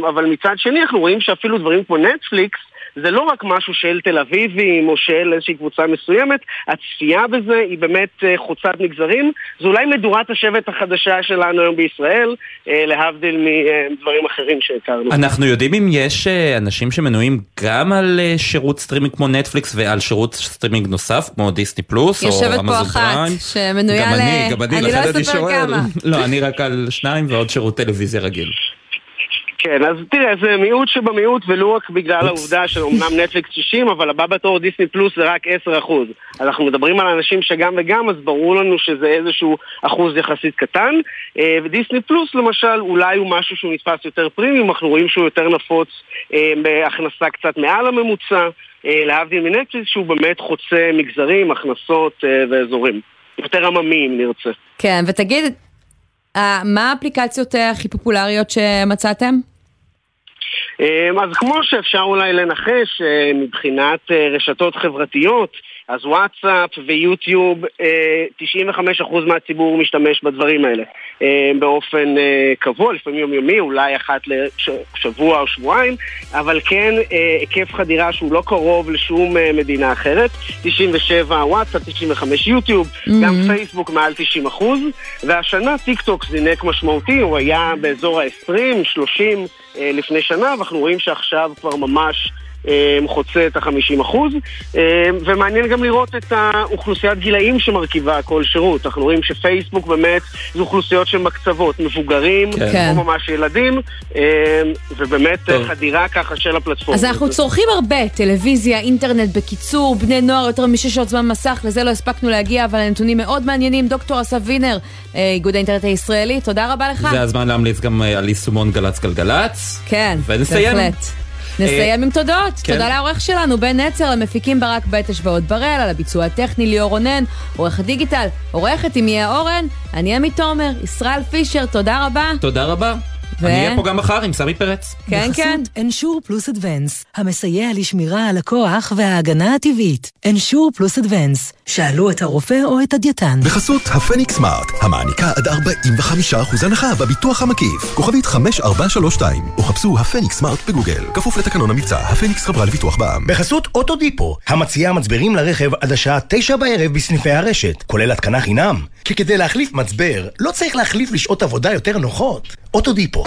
אבל מצד שני אנחנו רואים שאפילו דברים כמו נטפליקס זה לא רק משהו של תל אביבים או של איזושהי קבוצה מסוימת, הצפייה בזה היא באמת אה, חוצת מגזרים. זו אולי מדורת השבט החדשה שלנו היום בישראל, אה, להבדיל מדברים אחרים שהכרנו. אנחנו יודעים אם יש אה, אנשים שמנויים גם על שירות סטרימינג כמו נטפליקס ועל שירות סטרימינג נוסף, כמו דיסני פלוס או אמזון פריים. יושבת פה אחת שמנויה ל... גם אני, גם אני, לכן אני שואל. לא, אני רק על שניים ועוד שירות טלוויזיה רגיל. כן, אז תראה, זה מיעוט שבמיעוט, ולו רק בגלל העובדה שאומנם נטפליקס 60, אבל הבא בתור דיסני פלוס זה רק 10%. אז אנחנו מדברים על אנשים שגם וגם, אז ברור לנו שזה איזשהו אחוז יחסית קטן. אה, ודיסני פלוס למשל, אולי הוא משהו שהוא נתפס יותר פרימיום, אנחנו רואים שהוא יותר נפוץ אה, בהכנסה קצת מעל הממוצע, אה, להבדיל מנטפליקס שהוא באמת חוצה מגזרים, הכנסות ואזורים. יותר עממי אם נרצה. כן, ותגיד, מה האפליקציות הכי פופולריות שמצאתם? אמ, אז כמו שאפשר אולי לנחש אה, מבחינת אה, רשתות חברתיות, אז וואטסאפ ויוטיוב, 95% אה, מהציבור משתמש בדברים האלה באופן קבוע, לפעמים יומיומי, אולי אחת לשבוע או שבועיים, אבל כן היקף חדירה שהוא לא קרוב לשום מדינה אחרת, 97 וואטסאפ, 95 יוטיוב, mm-hmm. גם פייסבוק מעל 90%, והשנה טיק טוק זינק משמעותי, הוא היה באזור ה-20, 30 לפני שנה, ואנחנו רואים שעכשיו כבר ממש אה, חוצה את ה-50 אחוז, אה, ומעניין גם לראות את האוכלוסיית גילאים שמרכיבה כל שירות. אנחנו רואים שפייסבוק באמת זה אוכלוסיות של מקצוות, מבוגרים, כן. או ממש ילדים, אה, ובאמת טוב. חדירה ככה של הפלטפורמה. אז אנחנו צורכים הרבה, טלוויזיה, אינטרנט, בקיצור, בני נוער יותר משש שעות זמן מסך, לזה לא הספקנו להגיע, אבל הנתונים מאוד מעניינים. דוקטור אסף וינר, איגוד האינטרנט הישראלי, תודה רבה לך. זה הזמן להמליץ גם על יישומון גל"צ גלגלצ. כן, ונסיים. בהחלט. נסיים עם תודות. כן. תודה לעורך שלנו, בן נצר, למפיקים ברק בטש ועוד בראל, על הביצוע הטכני ליאור רונן, עורך הדיגיטל, עורכת עם יהיה אורן, אני עמית תומר, ישראל פישר, תודה רבה. תודה רבה. ו- אני אהיה פה גם מחר עם סמי פרץ. כן, כן. בחסות אנשור פלוס אדוונס, המסייע לשמירה על הכוח וההגנה הטבעית. אנשור פלוס אדוונס, שאלו את הרופא או את הדיאטן. בחסות הפניקס סמארט, המעניקה עד 45% הנחה בביטוח המקיף. כוכבית 5432, או חפשו הפניקס סמארט בגוגל. כפוף לתקנון המבצע, הפניקס חברה לביטוח בע"מ. בחסות אוטודיפו, המציעה מצברים לרכב עד השעה תשע בערב בסניפי הרשת, כולל התקנה חינם. כי כדי להחליף מצבר, לא צריך להחליף לשעות עבודה יותר נוחות. אוטודיפו.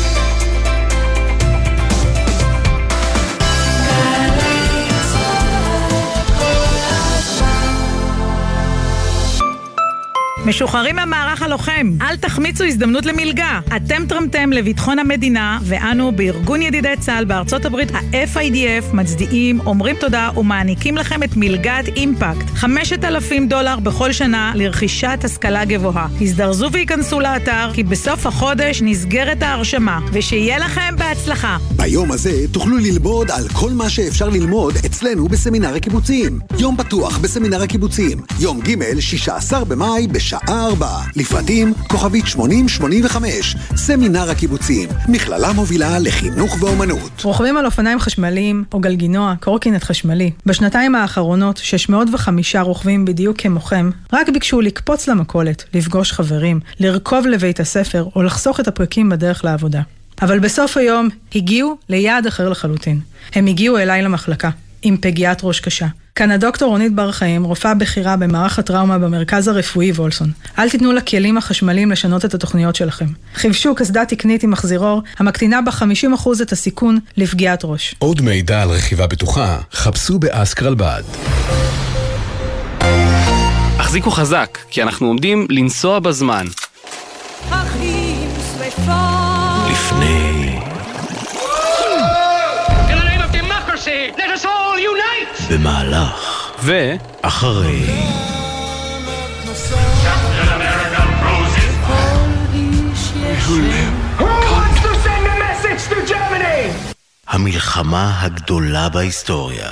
משוחררים מהמערך הלוחם, אל תחמיצו הזדמנות למלגה. אתם תרמתם לביטחון המדינה, ואנו בארגון ידידי צה"ל בארצות הברית, ה-FIDF, מצדיעים, אומרים תודה ומעניקים לכם את מלגת אימפקט. 5,000 דולר בכל שנה לרכישת השכלה גבוהה. הזדרזו וייכנסו לאתר, כי בסוף החודש נסגרת ההרשמה, ושיהיה לכם בהצלחה. ביום הזה תוכלו ללמוד על כל מה שאפשר ללמוד אצלנו בסמינר הקיבוצים. יום פתוח בסמינר הקיבוצים. יום ג', 16 במאי, בשעה 4. לפרטים, כוכבית 8085. סמינר הקיבוצים. מכללה מובילה לחינוך ואומנות. רוכבים על אופניים חשמליים או גלגינוע, קורקינט חשמלי. בשנתיים האחרונות, 605 רוכבים בדיוק כמוכם, רק ביקשו לקפוץ למכולת, לפגוש חברים, לרכוב לבית הספר או לחסוך את הפרקים בדרך לעבודה. אבל בסוף היום הגיעו ליעד אחר לחלוטין. הם הגיעו אליי למחלקה, עם פגיעת ראש קשה. כאן הדוקטור רונית בר חיים, רופאה בכירה במערך הטראומה במרכז הרפואי וולסון. אל תיתנו לכלים החשמליים לשנות את התוכניות שלכם. חיפשו קסדה תקנית עם מחזירור, המקטינה ב-50% את הסיכון לפגיעת ראש. עוד מידע על רכיבה בטוחה, חפשו באסקרלבד. החזיקו חזק, כי אנחנו עומדים לנסוע בזמן. לפני... במהלך. ו... אחרי. המלחמה הגדולה בהיסטוריה.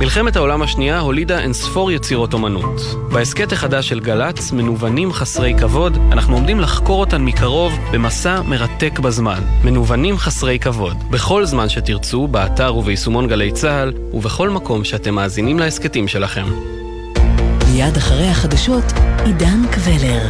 מלחמת העולם השנייה הולידה אינספור יצירות אומנות. בהסכת החדש של גל"צ, מנוונים חסרי כבוד, אנחנו עומדים לחקור אותן מקרוב במסע מרתק בזמן. מנוונים חסרי כבוד. בכל זמן שתרצו, באתר וביישומון גלי צה"ל, ובכל מקום שאתם מאזינים להסכתים שלכם. מיד אחרי החדשות, עידן קבלר.